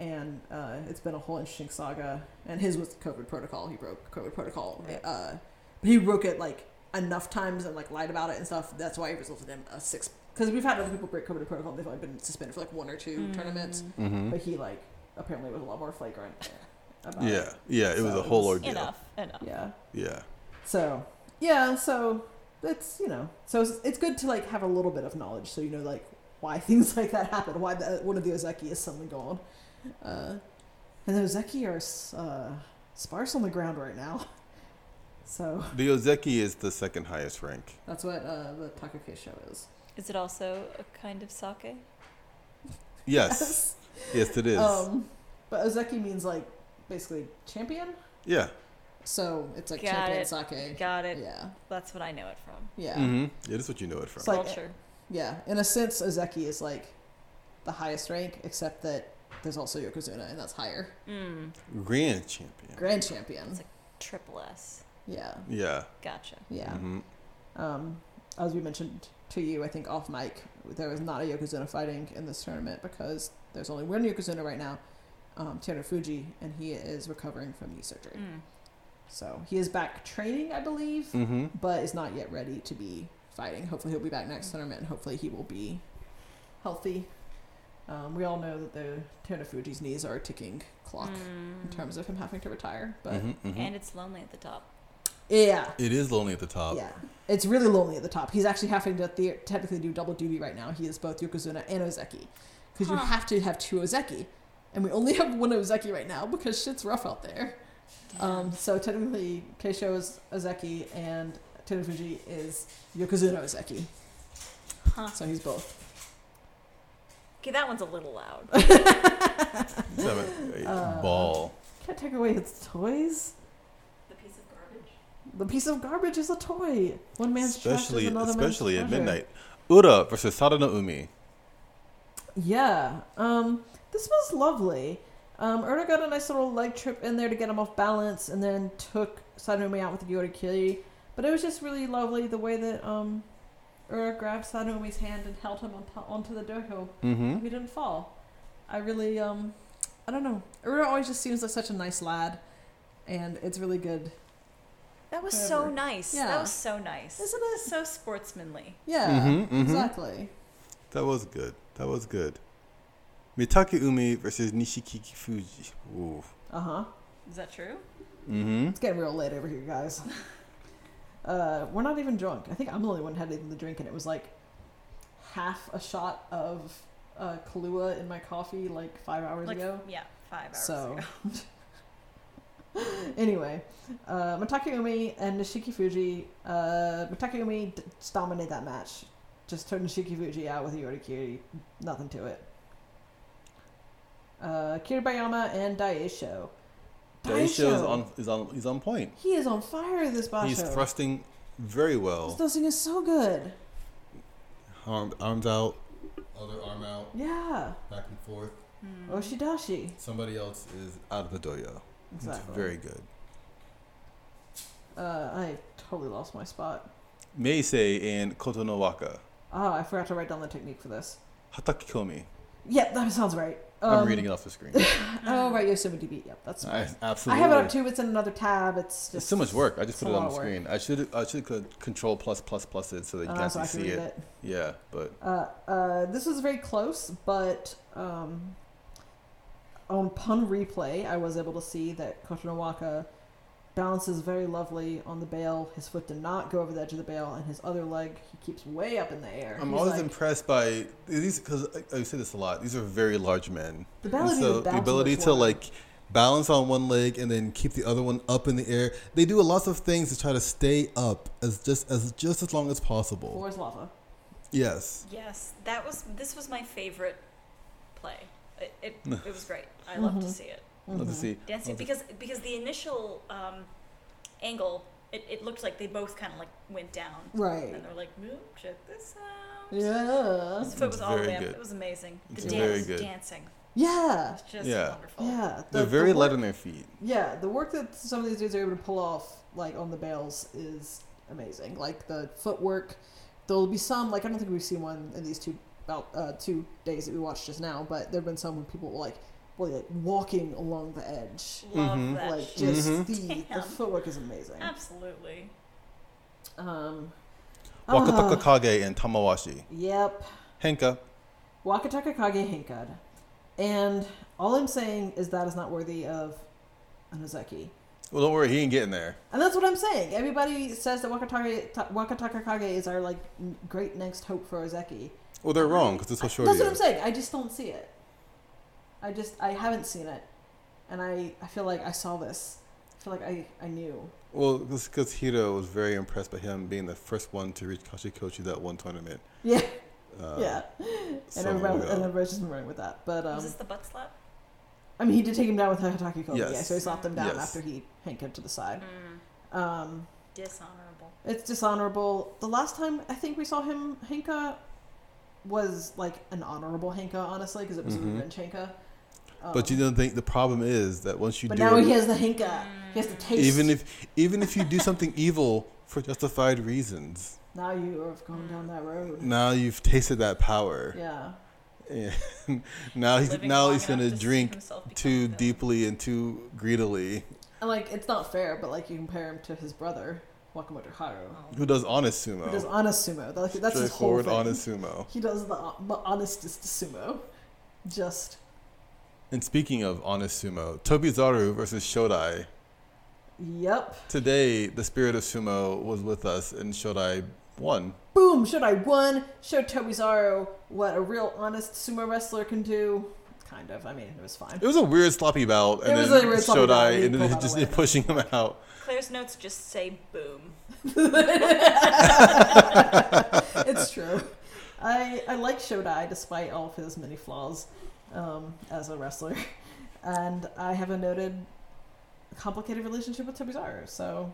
and uh, it's been a whole interesting saga. And his was COVID protocol. He broke COVID protocol, Right. uh, but he broke it like enough times and like lied about it and stuff. That's why it resulted in a six. Because we've had other people break COVID protocol. They've only been suspended for like one or two Mm. tournaments, Mm-hmm. but he like apparently was a lot more flagrant. About Yeah. it. Yeah. It was a whole ordeal. Enough. Enough. Yeah. Yeah. So yeah, so it's you know, so it's, it's good to like have a little bit of knowledge, so you know like why things like that happen, why the, one of the Ozeki is suddenly gone, uh, and the Ozeki are uh, sparse on the ground right now. So The Ozeki is the second highest rank. that's what uh, the Takakeisho is. Is it also a kind of sake? Yes. yes, it is. Um, but Ozeki means like basically champion, yeah. so it's like Got champion it. sake. Got it. Yeah, That's what I know it from. yeah. Mm-hmm. It is what you know it from. It's like- Culture. Yeah, in a sense, Ozeki is like the highest rank, except that there's also Yokozuna, and that's higher. Mm. Grand champion. Grand champion. It's like triple S. Yeah, Yeah. Gotcha. yeah. Mhm. Um, as we mentioned to you, I think off mic, there was not a Yokozuna fighting in this tournament because there's only one Yokozuna right now, um, Terunofuji, and he is recovering from knee surgery. Mm. So he is back training, I believe, Mm-hmm. but is not yet ready to be fighting. Hopefully, he'll be back next tournament, and hopefully, he will be healthy. Um, we all know that the Terunofuji's knees are a ticking clock in Mm. terms of him having to retire. But Mhm, mhm. And it's lonely at the top. yeah, It is lonely at the top. yeah, it's really lonely at the top. He's actually having to the- technically do double duty right now. He is both Yokozuna and Ozeki because you have to have two Ozeki, and we only have one Ozeki right now because shit's rough out there. Um, so technically, Keisho is Ozeki and Terunofuji is Yokozuna Ozeki. Huh. So he's both. Okay, that one's a little loud. Seven, eight, Uh, ball. Can't take away his toys. the piece of garbage. The piece of garbage is a toy. One man's Especially, trash is another especially man's at treasure. midnight. Ura versus Sadanoumi. Yeah. Um, this was lovely. Um, Erda got a nice little leg trip in there to get him off balance, and then took Sanumi out with the Yorikiri. But it was just really lovely the way that um, Ura grabbed Sanumi's hand and held him on to- onto the dohyo. Mm-hmm. He didn't fall. I really, um, I don't know. Ura always just seems like such a nice lad, and it's really good, That was so nice. Yeah. That was so nice. isn't it? So sportsmanly. Yeah, Mhm, mhm. exactly. That was good. That was good. Mitakeumi versus Nishiki Fuji. Ooh. Uh huh. Is that true? Mm-hmm. It's getting real late over here, guys. Uh, we're not even drunk. I think I'm the only one who had anything to drink, and it was like half a shot of uh, Kahlua in my coffee like five hours Like ago. yeah, five hours So, ago. anyway, uh, Mitakeumi and Nishikifuji. Uh, Mitakeumi d- just dominated that match. Just turned Nishikifuji out with a Yorikiri. Nothing to it. Uh, Kiribayama and Daieisho. Daieisho is on is on he's on point. He is on fire this Basho. He's thrusting very well. This thing is so good. Arm, arms out, other arm out, Yeah. back and forth. Hmm. Oshidashi. Somebody else is out of the dohyo. Exactly. It's very good. Uh, I totally lost my spot. Meisei and Kotonowaka. Ah, I forgot to write down the technique for this. Hatakikomi. Yep, that sounds right. I'm Um, reading it off the screen. Oh, right, Yosemite Beat. Yep, that's I, fine. I have it up too. It's in another tab. It's just It's so much work. I just put it on the screen. I should I should could control plus plus plus it so that you Uh, can so can see it. it. Yeah, but Uh, uh, this was very close, but um, on pun replay, I was able to see that Kotonowaka balances very lovely on the bale. His foot did not go over the edge of the bale, and his other leg he keeps way up in the air. I'm He's always like- impressed by these because I, I say this a lot. These are very large men. The ability to so the ability to like balance on one leg and then keep the other one up in the air. They do a lots of things to try to stay up as just as just as long as possible. Floor is lava. Yes. Yes, that was this was my favorite play. It it, it was great. I love to Mhm. see it. Love to Mhm. see. Dancing love to- because because the initial um, angle it, it looked like they both kind of like went down. Right. And they're like, "Move, check this out." Yeah. His foot It's was all the very good. It was amazing. The It's dance, very good. dancing, Yeah. it's just Yeah. wonderful. Yeah. They're very the light on their feet. Yeah, the work that some of these dudes are able to pull off, like on the bales, is amazing. Like the footwork. There'll be some, like I don't think we've seen one in these two about uh, two days that we watched just now, but there've been some when people were like, well, like walking along the edge. Love Mhm. that. Like shit. just Mhm. the the footwork is amazing. Absolutely. Um, Wakataka Kage and Tamawashi. Yep. Henka. Wakatakakage Hinkad. And all I'm saying is that is not worthy of an Ozeki. Well, don't worry, he ain't getting there. And that's what I'm saying. Everybody says that Wakataka, Wakatakakage is our like great next hope for Ozeki. Well, they're wrong because it's I- so short. that's what I'm saying. I just don't see it. I just I haven't seen it, and I I feel like I saw this. I feel like I I knew. Well, because Hiro was very impressed by him being the first one to reach Kachikoshi that one tournament. Yeah, Uh, yeah. And everybody, long and ago. everybody's just been running with that. But um, was this the butt slap? I mean, he did take him down with Hatakikomi. Yes. Yeah, so he slapped him down Yes. after he hanked him to the side. Mm, Um, dishonorable. It's dishonorable. The last time I think we saw him Henka was like an honorable Henka, honestly, because it was Mhm. a revenge Henka. Um, But you don't think the problem is that once you but do now it, he has the Henka. He has the taste. even if even if you do something evil for justified reasons, now you have gone down that road. now you've tasted that power. Yeah. And now he's Living now he's gonna to drink himself become a too villain. deeply and too greedily. And like it's not fair, but like you compare him to his brother Wakamotoharu, Oh. Who does honest sumo? who does honest sumo. Like, that's his whole Straightforward thing. honest sumo. He does the, the honestest sumo. Just And speaking of honest sumo, Tobizaru versus Shodai. yep. Today, the spirit of sumo was with us, and Shodai won. Boom! Shodai won? Showed Tobizaru what a real honest sumo wrestler can do. Kind of. I mean, it was fine. It was a weird sloppy bout, and It was then a weird sloppy bout, Shodai he ended up just win. pushing him out. Claire's notes just say boom. it's true. I I like Shodai despite all of his many flaws um, as a wrestler, and I have a noted complicated relationship with Tobizaru, so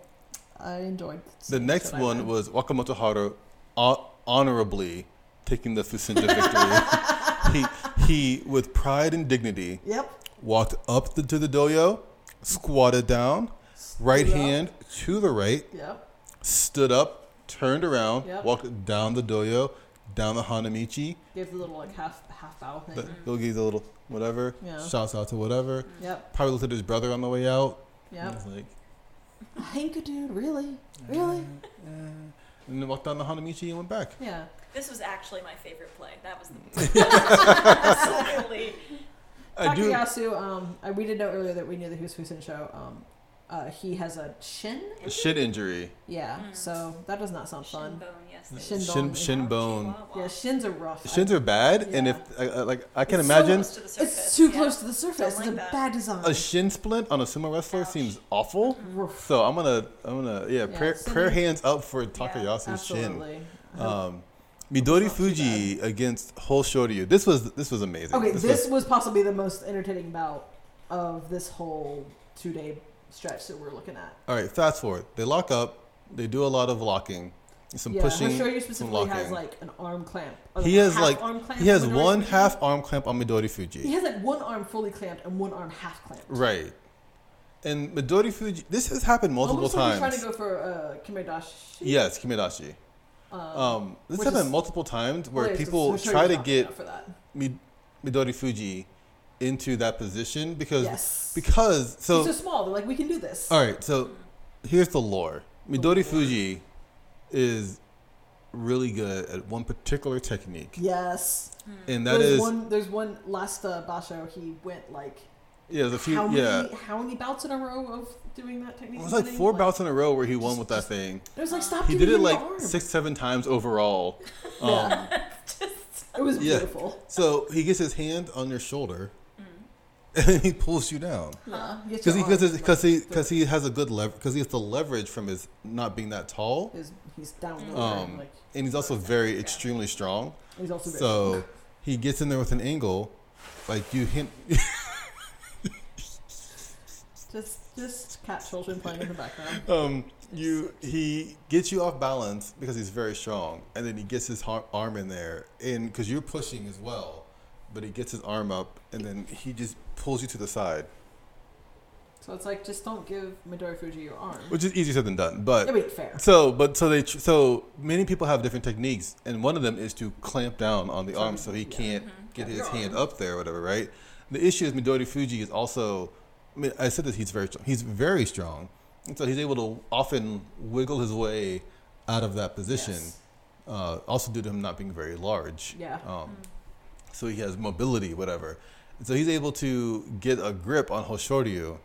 I enjoyed. The next one was Wakamotoharu hon- honorably taking the Fusensho victory. he, he, with pride and dignity, Yep. walked up the, to the dohyo, squatted down, right Stood up. hand to the right, Yep. stood up, turned around, Yep. walked down the dohyo, down the Hanamichi. Gives a little like half half bow thing. The, he'll give the little whatever. Yeah. Shouts out to whatever. Yep. Probably looked at his brother on the way out. Yeah. And was like, Henka dude, really? Really? and then walked down the Hanamichi and went back. Yeah. This was actually my favorite play. That was the absolutely. I do. Takayasu, um, uh, we did know earlier that we knew the Who's Who's show. Um, uh, he has a shin. A injury? shit injury. Yeah. Mm. So that does not sound fun. Shin bone, yes. they Shin bone. Shin, shin bone. Yeah, shins are rough. Shins are bad, and if Yeah. I, I- like I can It's so imagine Close to the surface, It's too yeah. close to the surface. Don't It's a that. bad design. a shin splint on a sumo wrestler Ouch. seems awful. Roof. So I'm gonna I'm gonna yeah, Yeah, prayer, prayer hands up for Takayasu's shin. Absolutely. Um, Midorifuji against Hoshoryu. This was this was amazing. okay, this, this, was, was possibly the most entertaining bout of this whole two day stretch that we're looking at. all right. Fast forward. They lock up. They do a lot of locking, some yeah, pushing. Hoshoryu some specifically has like an arm clamp. He has like arm clamp he has on Midori one Fuji. half arm clamp on Midorifuji. He has like one arm fully clamped and one arm half clamped. Right. And Midorifuji. This has happened multiple Almost times. like he's trying to go for uh, Kimedashi. yes, Kimedashi. Um, Um, this happened is- multiple times where well, people try to get for that. Midorifuji into that position because Yes. because so he's so small. They're like, we can do this. all right. So here's the lore. Midori lore. Fuji is really good at one particular technique, Yes. and that there's is one. There's one last uh, basho. He went like Yeah, there's a few. how many yeah, how many bouts in a row of doing that technique? it was like winning? four bouts in a row where he won with that just- thing. It was like stop. He did it like six, seven times overall. Um, Yeah. It was Yeah. beautiful. So he gets his hand on your shoulder. and then he pulls you down. Yeah. Because he because arm, because he because he has a good lever because he has the leverage from his not being that tall, his, he's down low. um, like and he's also very extremely strong. he's also very So he gets in there with an angle, like you hit. just just cat children playing in the background. Um, you he gets you off balance because he's very strong, and then he gets his har- arm in there, and because you're pushing as well, but he gets his arm up, and then he just pulls you to the side, So it's like just don't give Midorifuji your arm. which is easier said than done. But I mean, fair. So, but so they tr- so many people have different techniques, and one of them is to clamp down on the So arm so he yeah. can't get Yeah, his hand arm. up there, or whatever. Right. The issue is Midorifuji is also. I mean, I said this. He's very strong. He's very strong, and so he's able to often wiggle his way out of that position. Yes. Uh, also, due to him not being very large. Yeah. Um, so he has mobility, whatever. And so he's able to get a grip on Hoshoryu,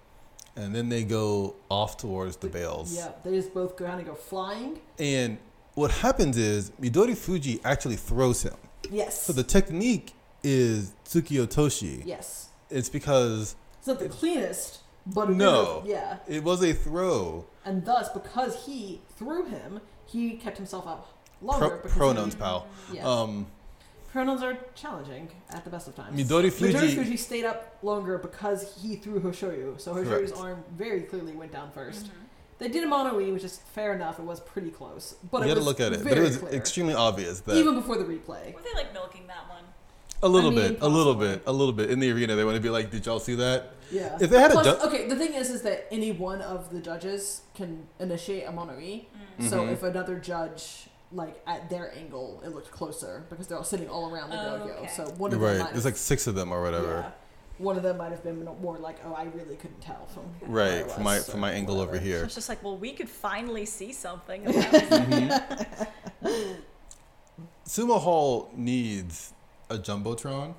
and then they go off towards the bales. Yeah, they just both go of go flying. And what happens is Midorifuji actually throws him. Yes. So the technique is Tsukiotoshi. yes. It's because It's not the cleanest, but No. yeah, it was a throw. and thus because he threw him, he kept himself up longer. because pronouns, he, pal. Yeah. Um, pronouns are challenging at the best of times. Midorifuji. Midori Fuji stayed up longer because he threw Hoshoryu. So Hoshoryu's Correct. arm very clearly went down 1st Mm-hmm. They did a mono e, which is fair enough. It was pretty close, but you it got to look at it. But it was clear. extremely obvious that even before the replay. Were they like milking that one? a little I mean, bit, a little bit, a little bit in the arena. They want to be like, "Did y'all see that?" Yeah. If they had a Plus, ju- okay, the thing is, is that any one of the judges can initiate a mono e. So Mhm. if another judge, like at their angle, it looked closer because they're all sitting all around the Oh, dohyo. okay. So one of them Right. might There's have, like six of them or whatever. yeah, one of them might have been more like, oh, I really couldn't tell from where I Right. From my from my angle over whatever. here. It's just like, well, we could finally see something. And that was- Mhm. Sumo Hall needs a jumbotron.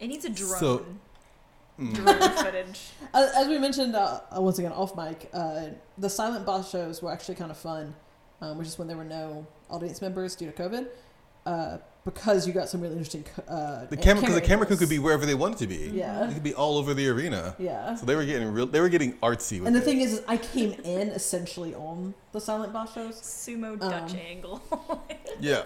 it needs a drone. So- Mm. drone footage. As, as we mentioned uh, uh, once again off mic, uh, the silent boss shows were actually kind of fun, um, which is when there were no audience members due to COVID. Uh, because you got some really interesting uh, The camera, because the camera crew could be wherever they wanted to be. Yeah. It could be all over the arena. yeah. So they were getting real. They were getting artsy with And the it. thing is, is, I came in essentially on the silent boss shows Sumo Dutch Um, angle. yeah.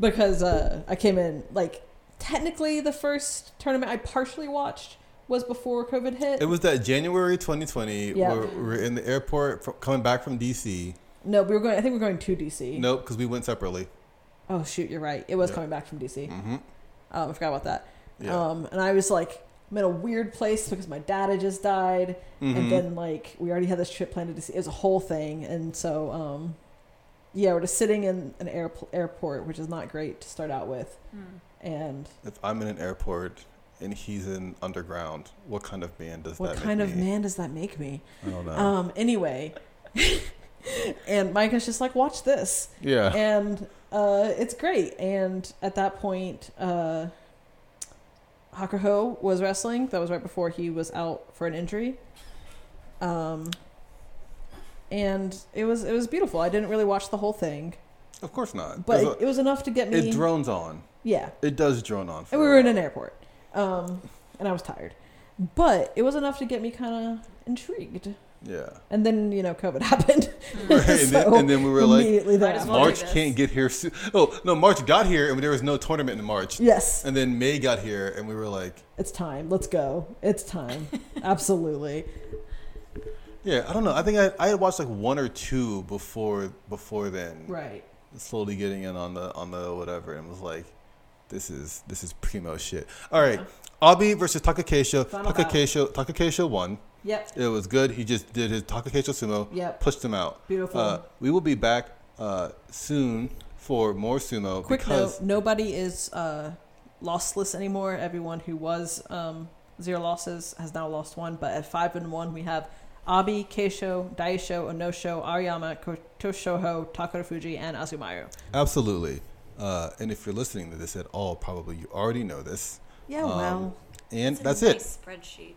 because uh, I came in like technically the first tournament I partially watched was before COVID hit. It was that January 2020 Yeah. where we were in the airport fr- coming back from DC. No, we were going. I think we are going to DC. Nope, because we went separately. Oh shoot, you're right. It was Yeah. coming back from DC. hmm Um, I forgot about that. Yeah. Um, and I was like, I'm in a weird place because my dad had just died, Mhm. and then like we already had this trip planned to DC. It was a whole thing, and so um, yeah, we're just sitting in an air- airport, which is not great to start out with. And if I'm in an airport and he's in underground, what kind of man does what that What kind make of me? man does that make me? I don't know. Um, anyway, and Micah's just like, watch this. yeah. and uh, it's great. And at that point, uh, Hakuho was wrestling. That was right before he was out for an injury. Um, and it was it was beautiful. I didn't really watch the whole thing, Of course not. but it, it was enough to get me. it drones on. yeah, It does drone on. and we were in an airport, um, and I was tired, but it was enough to get me kind of intrigued. Yeah. And then you know COVID happened. Right. And, then, and then we were like, immediately Might as there. March can't get here. Soon. Oh no, March got here and there was no tournament in March. Yes. And then May got here and we were like, It's time. Let's go. It's time. Absolutely. yeah, I don't know. I think I, I had watched like one or two before before then. Right. Slowly getting in on the on the whatever and was like, this is this is primo shit. All right, Abi versus Takakeisho. Final bout. Takakeisho Takakeisho won. Yep. It was good. He just did his Takakeisho sumo. Yep. Pushed him out. Beautiful. Uh, we will be back uh, soon for more sumo Quick because note: nobody is uh, lossless anymore. Everyone who was um, zero losses has now lost one. But at five and one, we have Abi, Keisho, Daieisho, Onosho, Aoiyama, Kotoshoho, Takarafuji, and Azumaryu. Absolutely. Uh, and if you're listening to this at all, probably you already know this. Yeah. Um, well. And It's a that's nice it. Spreadsheet.